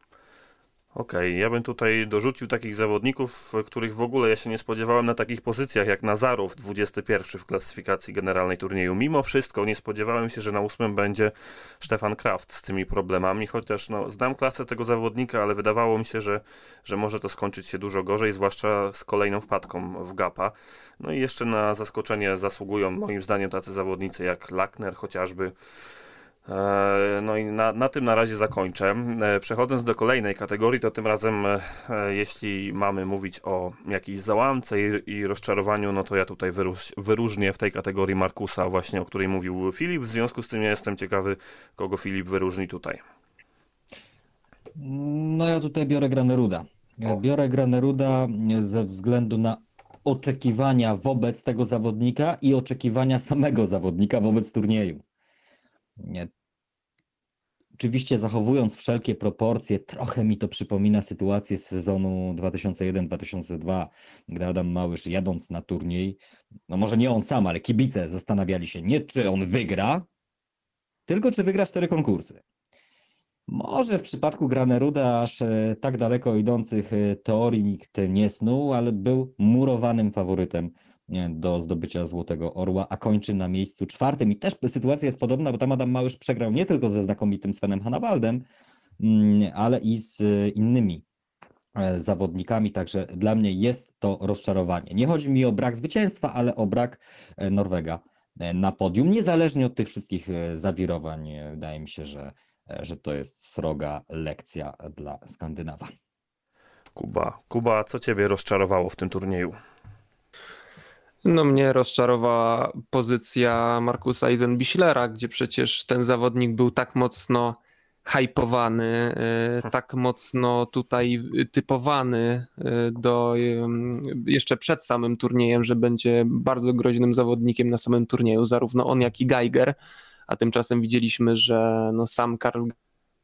Okej, okay, ja bym tutaj dorzucił takich zawodników, których w ogóle ja się nie spodziewałem na takich pozycjach jak Nazarów, 21 w klasyfikacji generalnej turnieju. Mimo wszystko nie spodziewałem się, że na ósmym będzie Stefan Kraft z tymi problemami, chociaż no, znam klasę tego zawodnika, ale wydawało mi się, że, że może to skończyć się dużo gorzej, zwłaszcza z kolejną wpadką w gapa. No i jeszcze na zaskoczenie zasługują moim zdaniem tacy zawodnicy jak Lackner chociażby, no i na, na, tym na razie zakończę. E, przechodząc do kolejnej kategorii, to tym razem, e, jeśli mamy mówić o jakiejś załamce i, i rozczarowaniu, no to ja tutaj wyróż, wyróżnię w tej kategorii Markusa, właśnie o której mówił Filip. W związku z tym ja jestem ciekawy, kogo Filip wyróżni tutaj. No ja tutaj biorę Graneruda. Biorę Graneruda ze względu na oczekiwania wobec tego zawodnika i oczekiwania samego zawodnika wobec turnieju. Oczywiście zachowując wszelkie proporcje, trochę mi to przypomina sytuację z sezonu 2001-2002, gdy Adam Małysz jadąc na turniej, no może nie on sam, ale kibice zastanawiali się nie czy on wygra, tylko czy wygra cztery konkursy. Może w przypadku Graneruda aż e, tak daleko idących e, teorii nikt nie snuł, ale był murowanym faworytem do zdobycia Złotego Orła, a kończy na miejscu czwartym. I też sytuacja jest podobna, bo tam Adam Małysz przegrał nie tylko ze znakomitym Svenem Hanawaldem, mm, ale i z innymi e, zawodnikami, także dla mnie jest to rozczarowanie. Nie chodzi mi o brak zwycięstwa, ale o brak Norwega na podium. Niezależnie od tych wszystkich zawirowań, wydaje mi się, że że to jest sroga lekcja dla Skandynawa. Kuba, Kuba, co ciebie rozczarowało w tym turnieju? No mnie rozczarowała pozycja Markusa Eisenbichlera, gdzie przecież ten zawodnik był tak mocno hypowany, e, tak mocno tutaj typowany e, do jeszcze przed samym turniejem, że będzie bardzo groźnym zawodnikiem na samym turnieju, zarówno on jak i Geiger a tymczasem widzieliśmy, że no sam Karl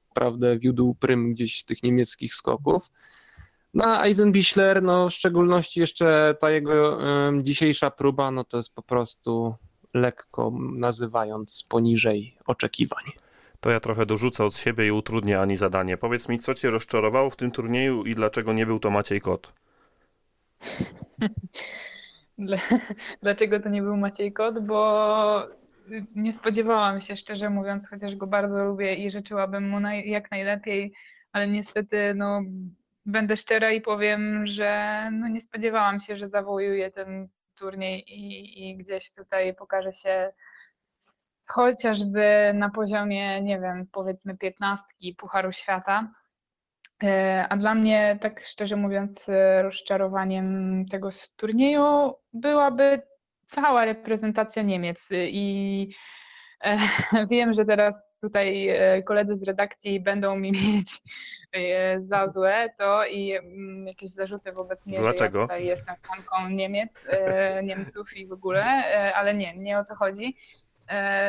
naprawdę wiódł prym gdzieś tych niemieckich skoków. No a Eisenbichler, no w szczególności jeszcze ta jego um, dzisiejsza próba, no to jest po prostu lekko nazywając poniżej oczekiwań. To ja trochę dorzucę od siebie i utrudnię Ani zadanie. Powiedz mi, co cię rozczarowało w tym turnieju i dlaczego nie był to Maciej Kot? Dlaczego to nie był Maciej Kot? Bo nie spodziewałam się, szczerze mówiąc, chociaż go bardzo lubię i życzyłabym mu naj, jak najlepiej, ale niestety no, będę szczera i powiem, że no, nie spodziewałam się, że zawołuje ten turniej i, i gdzieś tutaj pokaże się chociażby na poziomie, nie wiem, powiedzmy piętnastki Pucharu Świata. E, a dla mnie, tak szczerze mówiąc, rozczarowaniem tego turnieju byłaby cała reprezentacja Niemiec i e, wiem, że teraz tutaj e, koledzy z redakcji będą mi mieć e, za złe to i mm, jakieś zarzuty wobec mnie, Dlaczego? ja tutaj jestem fanką Niemiec, Niemców i w ogóle, ale nie, nie o to chodzi.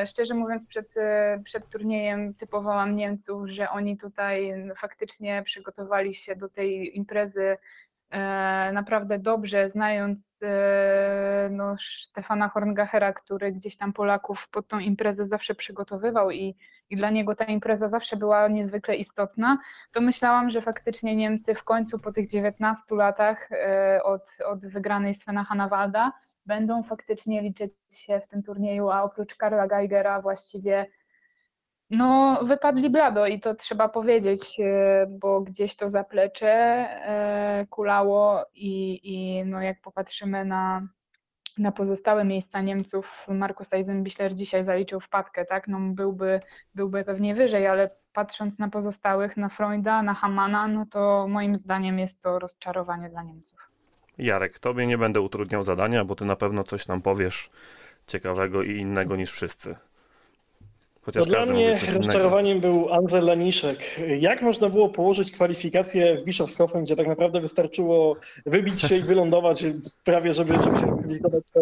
Szczerze mówiąc, przed, przed turniejem typowałam Niemców, że oni tutaj faktycznie przygotowali się do tej imprezy E, naprawdę dobrze, znając e, no, Stefana Horngachera, który gdzieś tam Polaków pod tą imprezę zawsze przygotowywał i, i dla niego ta impreza zawsze była niezwykle istotna, to myślałam, że faktycznie Niemcy w końcu po tych 19 latach e, od, od wygranej Svena Hanawalda będą faktycznie liczyć się w tym turnieju, a oprócz Karla Geigera właściwie no, wypadli blado i to trzeba powiedzieć, e, bo gdzieś to zaplecze e, kulało i, i no jak popatrzymy na, na pozostałe miejsca Niemców, Markus Eisenbichler dzisiaj zaliczył wpadkę, tak? No byłby, byłby pewnie wyżej, ale patrząc na pozostałych, na Freunda, na Hamana, no to moim zdaniem jest to rozczarowanie dla Niemców. Jarek, tobie nie będę utrudniał zadania, bo ty na pewno coś nam powiesz ciekawego i innego niż wszyscy. Chociaż no dla mnie rozczarowaniem był Anzel Laniszek. Jak można było położyć kwalifikacje w Bischofshofen, gdzie tak naprawdę wystarczyło wybić się i wylądować prawie, żeby, żeby się skwalifikować, to,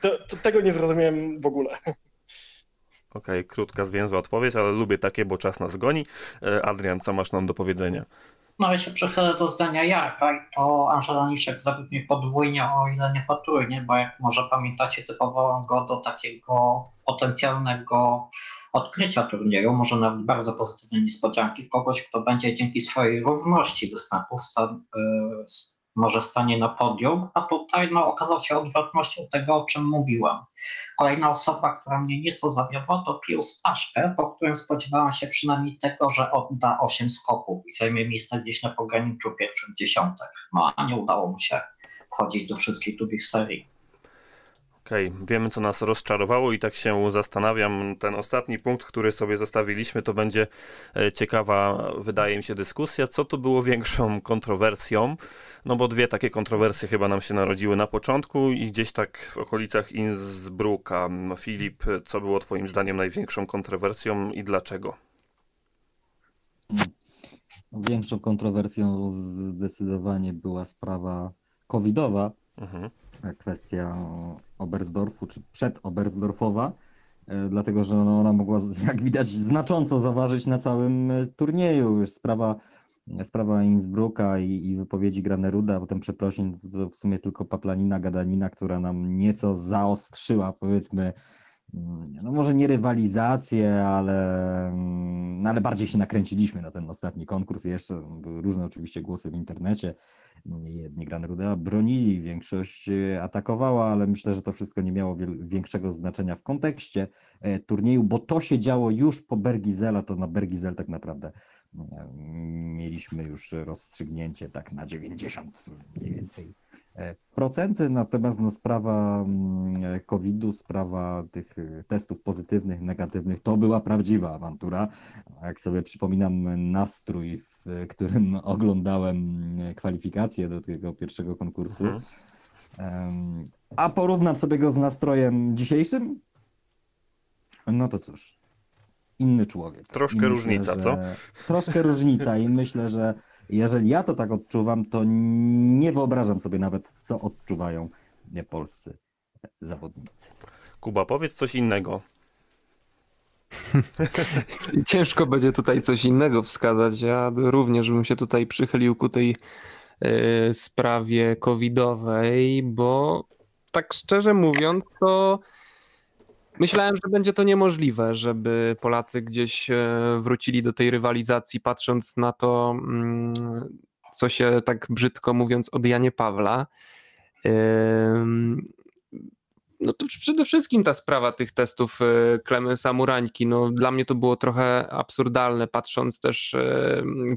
to, to, tego nie zrozumiałem w ogóle. Okej, okay, krótka, zwięzła odpowiedź, ale lubię takie, bo czas nas goni. E, Adrian, co masz nam do powiedzenia? No i się przychylę do zdania Jarka i to Angela Niszek zabił mnie podwójnie, o ile nie potrójnie, bo jak może pamiętacie, typowałem go do takiego potencjalnego odkrycia turnieju, może nawet bardzo pozytywnej niespodzianki, kogoś, kto będzie dzięki swojej równości występów sta, y, może stanie na podium, a tutaj no, okazał się odwrotnością tego, o czym mówiłem. Kolejna osoba, która mnie nieco zawiodła, to Pius Paszkę, po którym spodziewałam się przynajmniej tego, że odda 8 skoków i zajmie miejsce gdzieś na pograniczu pierwszych dziesiątek. No a nie udało mu się wchodzić do wszystkich drugich serii. Okej, okay. wiemy co nas rozczarowało i tak się zastanawiam, ten ostatni punkt, który sobie zostawiliśmy, to będzie e, ciekawa, wydaje mi się, dyskusja, co tu było większą kontrowersją, no bo dwie takie kontrowersje chyba nam się narodziły na początku i gdzieś tak w okolicach Innsbrucka. No, Filip, co było twoim zdaniem największą kontrowersją i dlaczego? Większą kontrowersją zdecydowanie była sprawa covidowa, mhm. Kwestia Oberstdorfu, czy przed Oberstdorfowa, e, dlatego że ona mogła, jak widać, znacząco zaważyć na całym e, turnieju. Sprawa, sprawa Innsbrucka i, i wypowiedzi Graneruda, potem przeprosin, to, to w sumie tylko paplanina, gadanina, która nam nieco zaostrzyła, powiedzmy, no może nie rywalizację, ale, mm, no ale bardziej się nakręciliśmy na ten ostatni konkurs. Jeszcze były różne oczywiście głosy w internecie. Jedni Gran Rudea bronili, większość e, atakowała, ale myślę, że to wszystko nie miało większego znaczenia w kontekście e, turnieju, bo to się działo już po Bergizela, to na Bergizel tak naprawdę e, mieliśmy już rozstrzygnięcie tak na 90 mniej więcej procenty, natomiast no, sprawa mm, COVID-u, sprawa tych testów pozytywnych, negatywnych, to była prawdziwa awantura. Jak sobie przypominam nastrój, w którym oglądałem kwalifikacje do tego pierwszego konkursu, mhm. a porównam sobie go z nastrojem dzisiejszym, no to cóż, inny człowiek. Troszkę myślę, różnica, co? Troszkę różnica i myślę, że jeżeli ja to tak odczuwam, to nie wyobrażam sobie nawet, co odczuwają polscy zawodnicy. Kuba, powiedz coś innego. Ciężko będzie tutaj coś innego wskazać. Ja również bym się tutaj przychylił ku tej y, sprawie covidowej, bo tak szczerze mówiąc, to Myślałem, że będzie to niemożliwe, żeby Polacy gdzieś e, wrócili do tej rywalizacji, patrząc na to, mm, co się tak brzydko mówiąc od Janie Pawla. No to przede wszystkim ta sprawa tych testów Klemensa Murańki, no dla mnie to było trochę absurdalne, patrząc też,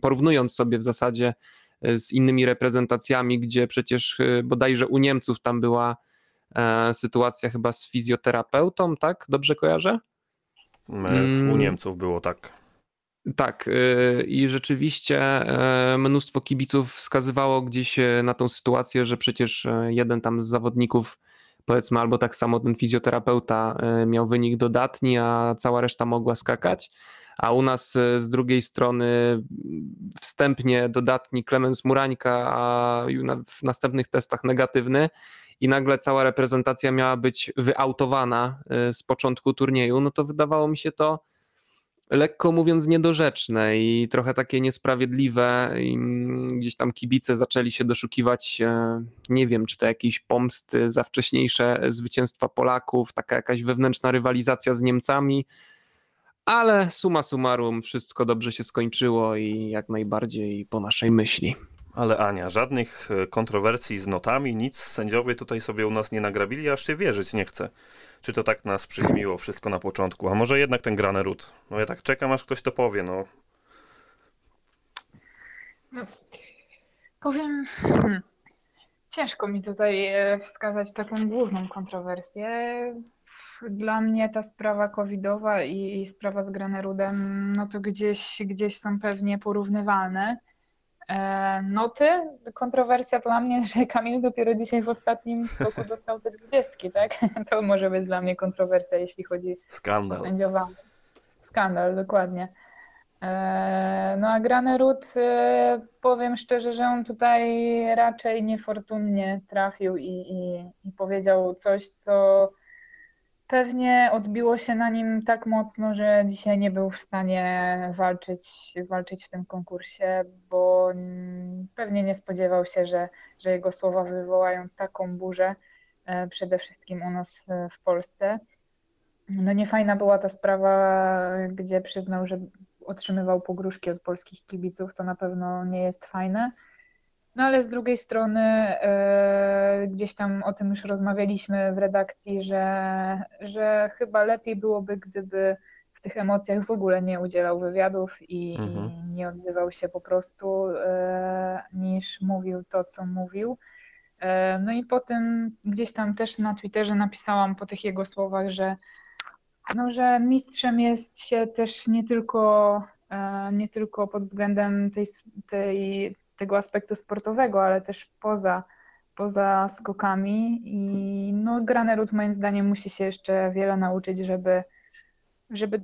porównując sobie w zasadzie e, z innymi reprezentacjami, gdzie przecież e, bodajże u Niemców tam była E, sytuacja chyba z fizjoterapeutą, tak? Dobrze kojarzę? U mm. Niemców było tak. Tak, e, i rzeczywiście e, mnóstwo kibiców wskazywało gdzieś na tą sytuację, że przecież jeden tam z zawodników, powiedzmy, albo tak samo ten fizjoterapeuta miał wynik dodatni, a cała reszta mogła skakać. A u nas z drugiej strony wstępnie dodatni Klemens Murańka, a w następnych testach negatywny i nagle cała reprezentacja miała być wyautowana y, z początku turnieju, no to wydawało mi się to lekko mówiąc niedorzeczne i trochę takie niesprawiedliwe. I gdzieś tam kibice zaczęli się doszukiwać, e, nie wiem, czy to jakieś pomsty za wcześniejsze zwycięstwa Polaków, taka jakaś wewnętrzna rywalizacja z Niemcami, ale suma summarum wszystko dobrze się skończyło i jak najbardziej po naszej myśli. Ale Ania, żadnych e, kontrowersji z notami, nic sędziowie tutaj sobie u nas nie nagrabili, aż się wierzyć nie chce. Czy to tak nas przyśmiło wszystko na początku? A może jednak ten Granerud? No ja tak czekam, aż ktoś to powie, no. no powiem, ciężko mi tutaj e, wskazać taką główną kontrowersję. Dla mnie ta sprawa covidowa i sprawa z Granerudem, no to gdzieś, gdzieś są pewnie porównywalne. E, noty. Kontrowersja dla mnie, że Kamil dopiero dzisiaj w ostatnim skoku dostał te dwudziestki, tak? To może być dla mnie kontrowersja, jeśli chodzi Skandal. o sędziowanie. Skandal, dokładnie. E, no a Granerud, e, powiem szczerze, że on tutaj raczej niefortunnie trafił i, i, i powiedział coś, co pewnie odbiło się na nim tak mocno, że dzisiaj nie był w stanie walczyć, walczyć w tym konkursie, bo pewnie nie spodziewał się, że, że jego słowa wywołają taką burzę, e, przede wszystkim u nas e, w Polsce. No niefajna była ta sprawa, gdzie przyznał, że otrzymywał pogróżki od polskich kibiców, to na pewno nie jest fajne. No ale z drugiej strony e, gdzieś tam o tym już rozmawialiśmy w redakcji, że, że chyba lepiej byłoby, gdyby w tych emocjach w ogóle nie udzielał wywiadów i, mhm. i nie odzywał się po prostu, e, niż mówił to, co mówił. E, no i potem gdzieś tam też na Twitterze napisałam po tych jego słowach, że, no, że mistrzem jest się też nie tylko, nie tylko pod względem tej, tej tego aspektu sportowego, ale też poza, poza skokami. I no, Granerud moim zdaniem musi się jeszcze wiele nauczyć, żeby, żeby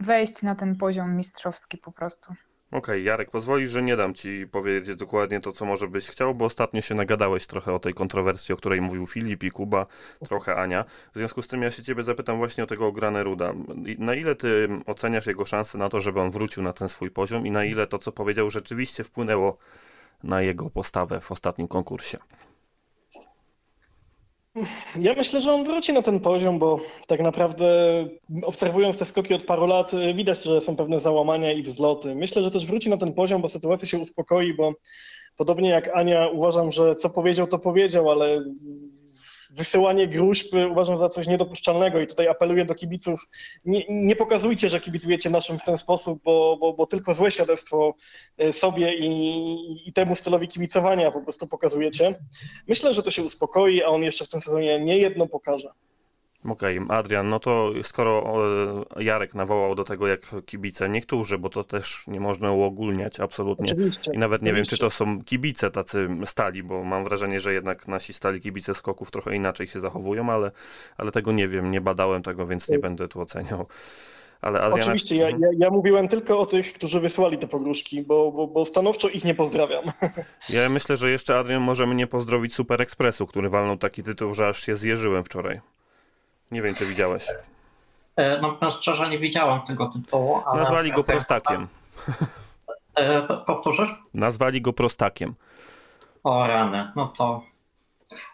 wejść na ten poziom mistrzowski po prostu. okay, Jarek, pozwolisz, że nie dam ci powiedzieć dokładnie to, co może byś chciał, bo ostatnio się nagadałeś trochę o tej kontrowersji, o której mówił Filip i Kuba, trochę Ania. W związku z tym ja się ciebie zapytam właśnie o tego Graneruda. Na ile ty oceniasz jego szanse na to, żeby on wrócił na ten swój poziom i na ile to, co powiedział, rzeczywiście wpłynęło na jego postawę w ostatnim konkursie? Ja myślę, że on wróci na ten poziom, bo tak naprawdę obserwując te skoki od paru lat, widać, że są pewne załamania i wzloty. Myślę, że też wróci na ten poziom, bo sytuacja się uspokoi, bo podobnie jak Ania, uważam, że co powiedział, to powiedział, ale wysyłanie gruźb uważam za coś niedopuszczalnego i tutaj apeluję do kibiców, nie, nie pokazujcie, że kibicujecie naszym w ten sposób, bo, bo, bo tylko złe świadectwo e, sobie i, i, temu stylowi kibicowania po prostu pokazujecie. Myślę, że to się uspokoi, a on jeszcze w tym sezonie nie jedno pokaże. Okej, okay, Adrian, no to skoro e, Jarek nawołał do tego jak kibice, niektórzy, bo to też nie można uogólniać absolutnie. Oczywiście, I nawet nie oczywiście. wiem, czy to są kibice tacy stali, bo mam wrażenie, że jednak nasi stali kibice skoków trochę inaczej się zachowują, ale, ale tego nie wiem, nie badałem tego, więc nie będę tu oceniał. Ale Adriana... Oczywiście, ja, ja, ja, mówiłem tylko o tych, którzy wysłali te pogróżki, bo, bo, bo stanowczo ich nie pozdrawiam. Ja myślę, że jeszcze Adrian może mnie pozdrowić Super Expressu, który walnął taki tytuł, że aż się zjeżyłem wczoraj. Nie wiem, czy widziałeś. E, no, szczerze nie widziałem tego tytułu. Ale Nazwali go prostakiem. E, powtórzysz? Nazwali go prostakiem. O rany, no to.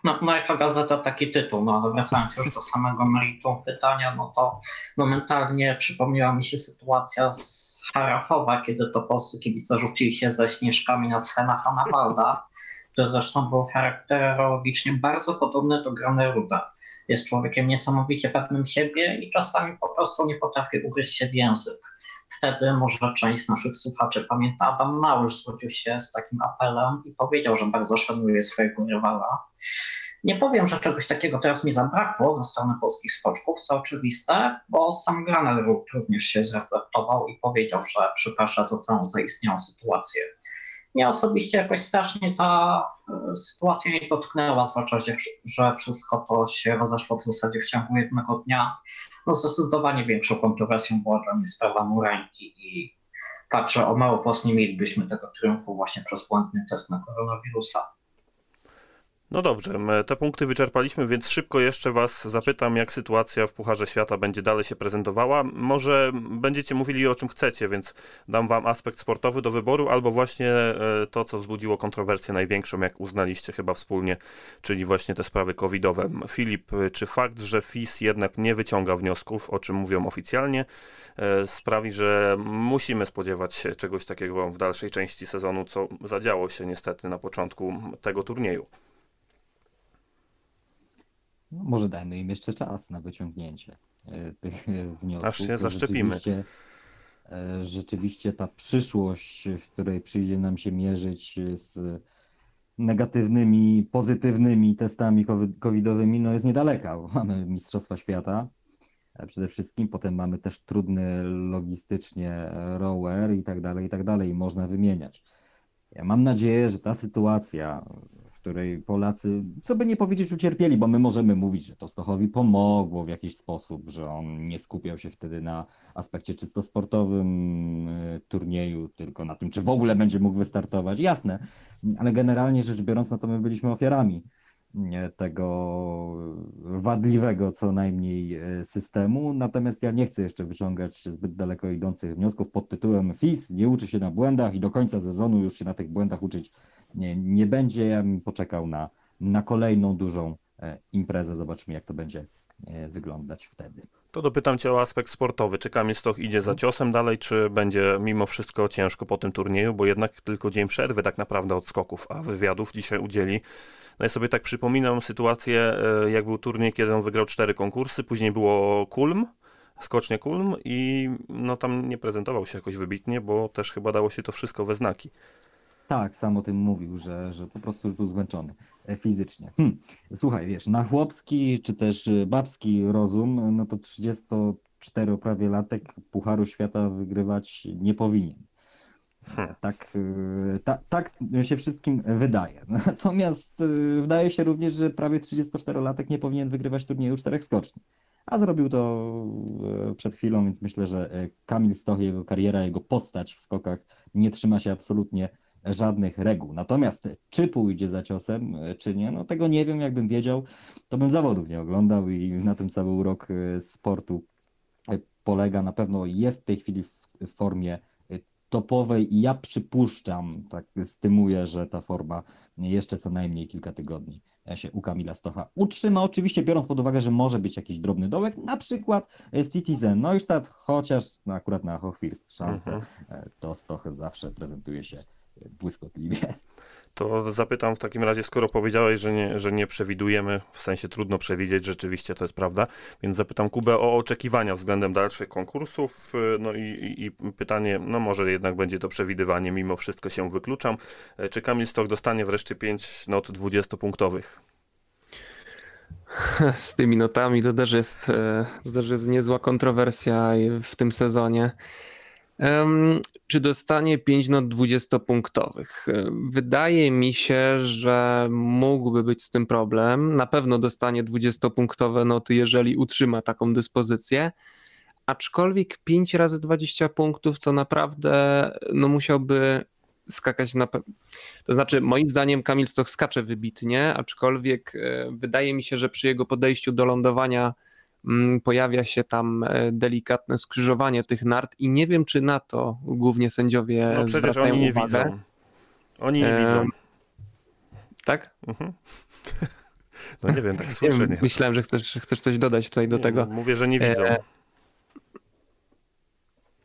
No, no jaka gazeta taki tytuł, no ale wracając już do samego meritum pytania, no to momentalnie przypomniała mi się sytuacja z Harachowa, kiedy to polscy kibice rzucili się ze śnieżkami na Schena Hannawalda, który zresztą był charakterologicznie bardzo podobny do Graneruda jest człowiekiem niesamowicie pewnym siebie i czasami po prostu nie potrafi ugryźć się w język. Wtedy może część naszych słuchaczy pamięta, Adam Małysz zwrócił się z takim apelem i powiedział, że bardzo szanuje swojego rywala. Nie powiem, że czegoś takiego teraz mi zabrakło ze strony polskich skoczków, co oczywiste, bo sam Granel również się zreflektował i powiedział, że przeprasza za całą zaistniałą sytuację. Mnie osobiście jakoś strasznie ta e, sytuacja nie dotknęła, zwłaszcza, że, wszystko to się rozeszło w zasadzie w ciągu jednego dnia. No zdecydowanie większą kontrowersją była dla mnie sprawa Murańki i także o mało włos nie mielibyśmy tego triumfu właśnie przez błędny test na koronawirusa. No dobrze, te punkty wyczerpaliśmy, więc szybko jeszcze Was zapytam, jak sytuacja w Pucharze Świata będzie dalej się prezentowała. Może będziecie mówili o czym chcecie, więc dam Wam aspekt sportowy do wyboru, albo właśnie e, to, co wzbudziło kontrowersję największą, jak uznaliście chyba wspólnie, czyli właśnie te sprawy covidowe. Filip, czy fakt, że FIS jednak nie wyciąga wniosków, o czym mówią oficjalnie, e, sprawi, że musimy spodziewać się czegoś takiego w dalszej części sezonu, co zadziało się niestety na początku tego turnieju? Może dajmy im jeszcze czas na wyciągnięcie e, tych e, wniosków. Aż się zaszczepimy. Rzeczywiście, e, rzeczywiście ta przyszłość, w której przyjdzie nam się mierzyć z negatywnymi, pozytywnymi testami covidowymi, no jest niedaleka. Mamy Mistrzostwa Świata przede wszystkim, potem mamy też trudny logistycznie rower i tak dalej, i tak dalej, można wymieniać. Ja mam nadzieję, że ta sytuacja której Polacy, co by nie powiedzieć, ucierpieli, bo my możemy mówić, że to Stochowi pomogło w jakiś sposób, że on nie skupiał się wtedy na aspekcie czysto sportowym e, turnieju, tylko na tym, czy w ogóle będzie mógł wystartować. Jasne, ale generalnie rzecz biorąc, no to my byliśmy ofiarami tego wadliwego co najmniej e, systemu. Natomiast ja nie chcę jeszcze wyciągać zbyt daleko idących wniosków pod tytułem FIS nie uczy się na błędach i do końca sezonu już się na tych błędach uczyć nie, nie będzie. Ja bym poczekał na, na kolejną dużą e, imprezę. Zobaczmy, jak to będzie e, wyglądać wtedy. To dopytam Cię o aspekt sportowy. Czy Kamil Stoch idzie za ciosem dalej, czy będzie mimo wszystko ciężko po tym turnieju, bo jednak tylko dzień przerwy tak naprawdę od skoków, a wywiadów dzisiaj udzieli. No ja sobie tak przypominam sytuację, e, jak był turniej, kiedy on wygrał cztery konkursy, później było Kulm, skocznie Kulm i no tam nie prezentował się jakoś wybitnie, bo też chyba dało się to wszystko we znaki. Tak, sam o tym mówił, że, że po prostu już był zmęczony e, fizycznie. Hm. Słuchaj, wiesz, na chłopski czy też e, babski rozum, no to 34 prawie latek Pucharu Świata wygrywać nie powinien. Hmm. Tak, e, ta, tak się wszystkim wydaje. Natomiast wydaje się również, że prawie 34-latek nie powinien wygrywać turnieju czterech skoczni. a zrobił to przed chwilą, więc myślę, że Kamil Stoch, jego kariera, jego postać w skokach nie trzyma się absolutnie żadnych reguł. Natomiast czy pójdzie za ciosem, e, czy nie, no tego nie wiem. Jakbym wiedział, to bym zawodów nie oglądał i na tym cały urok sportu polega. Na pewno jest w tej chwili w formie topowej i ja przypuszczam, tak stymuję, że ta forma jeszcze co najmniej kilka tygodni się u Kamila Stocha utrzyma. Oczywiście biorąc pod uwagę, że może być jakiś drobny dołek, na przykład w Citizen Neustadt, chociaż no, akurat na Hochfirst szance mhm. E, to Stoch zawsze prezentuje się błyskotliwie. To zapytam w takim razie, skoro powiedziałeś, że nie, że nie przewidujemy, w sensie trudno przewidzieć, rzeczywiście to jest prawda, więc zapytam Kubę o oczekiwania względem dalszych konkursów. No i, i, i pytanie, no może jednak będzie to przewidywanie, mimo wszystko się wykluczam. Czy Kamil Stok dostanie wreszcie 5 not 20-punktowych? Z tymi notami to też jest, e, to też jest niezła kontrowersja w tym sezonie. Czy dostanie 5 not 20-punktowych? Wydaje mi się, że mógłby być z tym problem. Na pewno dostanie 20-punktowe noty, jeżeli utrzyma taką dyspozycję. Aczkolwiek 5 razy 20 punktów to naprawdę no musiałby skakać na. To znaczy, moim zdaniem Kamil Stoch skacze wybitnie, aczkolwiek e, wydaje mi się, że przy jego podejściu do lądowania pojawia się tam e, delikatne skrzyżowanie tych nart i nie wiem, czy na to głównie sędziowie no, zwracają oni nie uwagę. Widzą. Oni nie e... widzą. Tak? Mhm. No nie wiem, tak słyszę. Nie. Myślałem, że chcesz, chcesz coś dodać tutaj do nie, tego. Mówię, że nie widzą. E...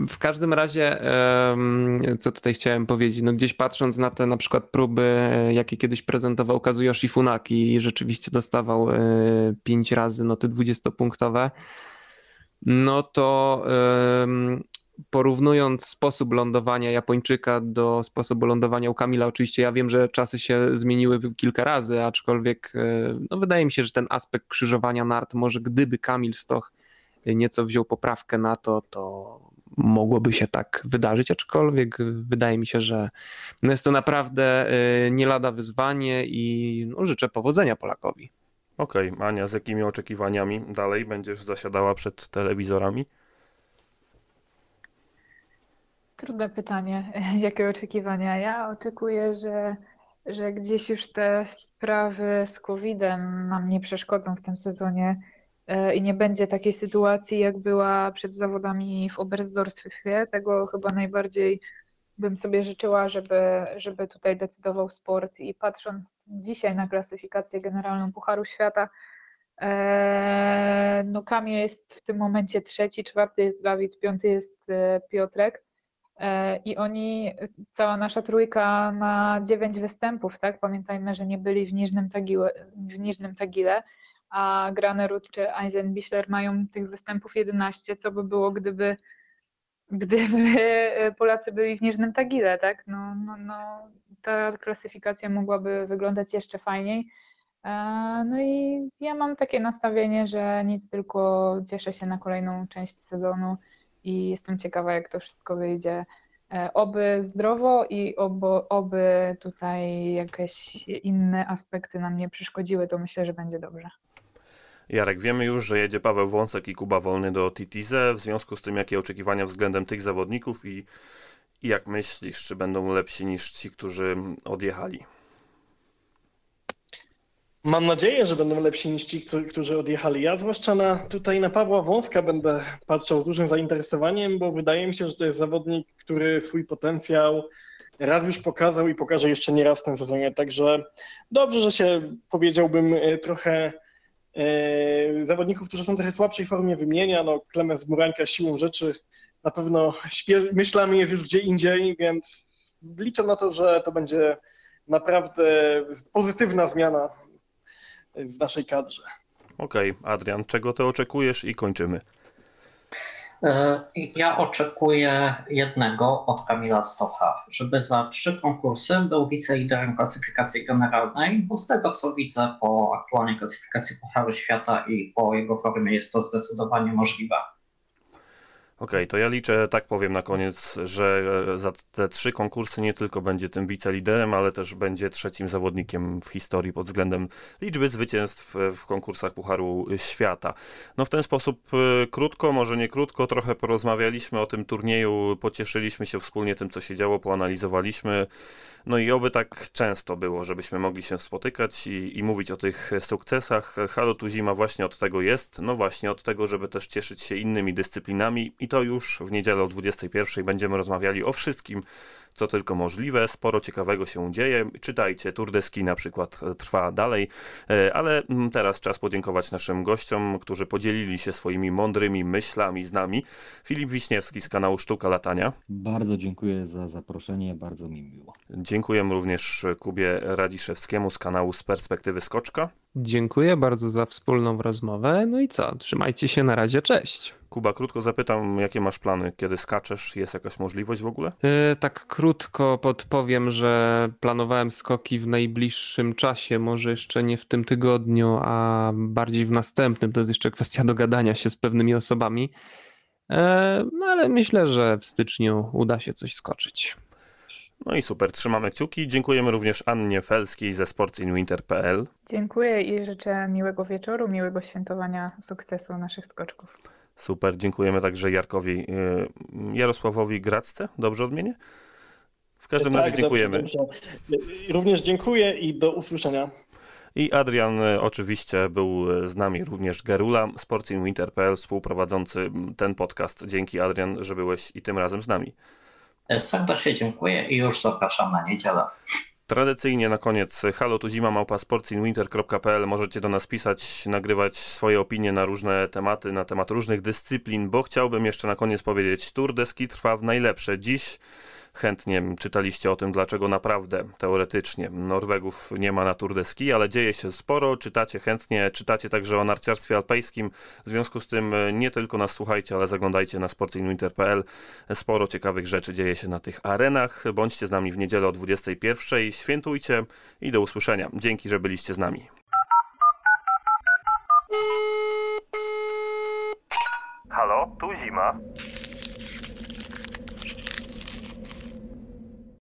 W każdym razie, co tutaj chciałem powiedzieć, no gdzieś patrząc na te na przykład próby, jakie kiedyś prezentował Kazuyoshi Funaki i rzeczywiście dostawał 5 e, razy noty 20-punktowe, no to porównując sposób lądowania Japończyka do sposobu lądowania u Kamila, oczywiście ja wiem, że czasy się zmieniły kilka razy, aczkolwiek e, no wydaje mi się, że ten aspekt krzyżowania nart, może gdyby Kamil Stoch nieco wziął poprawkę na to, to mogłoby się tak wydarzyć, aczkolwiek wydaje mi się, że no jest to naprawdę y, nie lada wyzwanie i no życzę powodzenia Polakowi. Okej, okay. Ania, z jakimi oczekiwaniami dalej będziesz zasiadała przed telewizorami? Trudne pytanie. Jakie oczekiwania? Ja oczekuję, że, że gdzieś już te sprawy z COVID-em nam nie przeszkodzą w tym sezonie i nie będzie takiej sytuacji, jak była przed zawodami w Oberstdorfie. Tego chyba najbardziej bym sobie życzyła, żeby, żeby tutaj decydował sport. I patrząc dzisiaj na klasyfikację generalną Pucharu Świata, e, no Kamil jest w tym momencie trzeci, czwarty jest Dawid, piąty jest e, Piotrek. I oni, cała nasza trójka ma dziewięć występów, tak? Pamiętajmy, że nie byli w Niżnym Tagile, w Niżnym Tagile a Granerud czy Eisenbichler mają tych występów 11, co by było, gdyby, gdyby Polacy byli w Niżnym Tagile, tak? No, no, no, ta klasyfikacja mogłaby wyglądać jeszcze fajniej. E, no i ja mam takie nastawienie, że nic, tylko cieszę się na kolejną część sezonu i jestem ciekawa, jak to wszystko wyjdzie. E, oby zdrowo i oby, oby tutaj jakieś inne aspekty nam nie przeszkodziły, to myślę, że będzie dobrze. Jarek, wiemy już, że jedzie Paweł Wąsek i Kuba Wolny do Titize. W związku z tym, jakie oczekiwania względem tych zawodników i, i jak myślisz, czy będą lepsi niż ci, którzy odjechali? Mam nadzieję, że będą lepsi niż ci, którzy odjechali. Ja zwłaszcza na, tutaj na Pawła Wąska będę patrzał z dużym zainteresowaniem, bo wydaje mi się, że to jest zawodnik, który swój potencjał raz już pokazał i pokaże jeszcze nie raz w tym sezonie. Także dobrze, że się powiedziałbym trochę E, zawodników, którzy są w trochę słabszej formie wymienia. No, Klemens Murańka siłą rzeczy na pewno myślami jest już gdzie indziej, więc liczę na to, że to będzie naprawdę pozytywna zmiana w naszej kadrze. Okej, okay, Adrian, czego ty oczekujesz i kończymy. E, ja oczekuję jednego od Kamila Stocha, żeby za trzy konkursy był wiceliderem klasyfikacji generalnej, bo z tego co widzę po aktualnej klasyfikacji Pucharu Świata i po jego formie jest to zdecydowanie możliwe. Okej, to ja liczę, tak powiem na koniec, że e, za te trzy konkursy nie tylko będzie tym wiceliderem, ale też będzie trzecim zawodnikiem w historii pod względem liczby zwycięstw e, w konkursach Pucharu Świata. No w ten sposób e, krótko, może nie krótko, trochę porozmawialiśmy o tym turnieju, pocieszyliśmy się wspólnie tym, co się działo, poanalizowaliśmy. No i oby tak często było, żebyśmy mogli się spotykać i, i mówić o tych sukcesach. Halo tu zima właśnie od tego jest, no właśnie od tego, żeby też cieszyć się innymi dyscyplinami i to już w niedzielę o 21 będziemy rozmawiali o wszystkim, co tylko możliwe. Sporo ciekawego się dzieje. Czytajcie, Tour de Ski na przykład e, trwa dalej, e, ale mm, teraz czas podziękować naszym gościom, którzy podzielili się swoimi mądrymi myślami z nami. Filip Wiśniewski z kanału Sztuka Latania. Bardzo dziękuję za zaproszenie, bardzo mi miło. Dziękuję również Kubie Radiszewskiemu z kanału Z Perspektywy Skoczka. Dziękuję bardzo za wspólną rozmowę. No i co? Trzymajcie się na razie. Cześć. Kuba, krótko zapytam, jakie masz plany, kiedy skaczesz? Jest jakaś możliwość w ogóle? Yy, tak krótko podpowiem, że planowałem skoki w najbliższym czasie, może jeszcze nie w tym tygodniu, a bardziej w następnym. To jest jeszcze kwestia dogadania się z pewnymi osobami. Yy, no ale myślę, że w styczniu uda się coś skoczyć. No i super, trzymamy kciuki. Dziękujemy również Annie Felskiej ze sportsinwinter.pl. Dziękuję i życzę miłego wieczoru, miłego świętowania sukcesu naszych skoczków. Super, dziękujemy także Jarkowi, y, Jarosławowi Gracce, dobrze odmienię? W każdym tak, razie dziękujemy. Dobrze, dobrze. Również dziękuję i do usłyszenia. I Adrian y, oczywiście był z nami również Gerula, sportsinwinter.pl, współprowadzący ten podcast. Dzięki Adrian, że byłeś i tym razem z nami. Serdecznie dziękuję i już zapraszam na niedzielę. Tradycyjnie na koniec halo tu zima małpa sportsinwinter.pl możecie do nas pisać, nagrywać swoje opinie na różne tematy, na temat różnych dyscyplin, bo chciałbym jeszcze na koniec powiedzieć, Tour de Ski trwa w najlepsze. Dziś chętnie czytaliście o tym, dlaczego naprawdę teoretycznie Norwegów nie ma na Tour de Ski, ale dzieje się sporo, czytacie chętnie, czytacie także o narciarstwie alpejskim, w związku z tym nie tylko nas słuchajcie, ale zaglądajcie na sportinwinter.pl, sporo ciekawych rzeczy dzieje się na tych arenach, bądźcie z nami w niedzielę o 21, świętujcie i do usłyszenia. Dzięki, że byliście z nami. Halo, tu zima.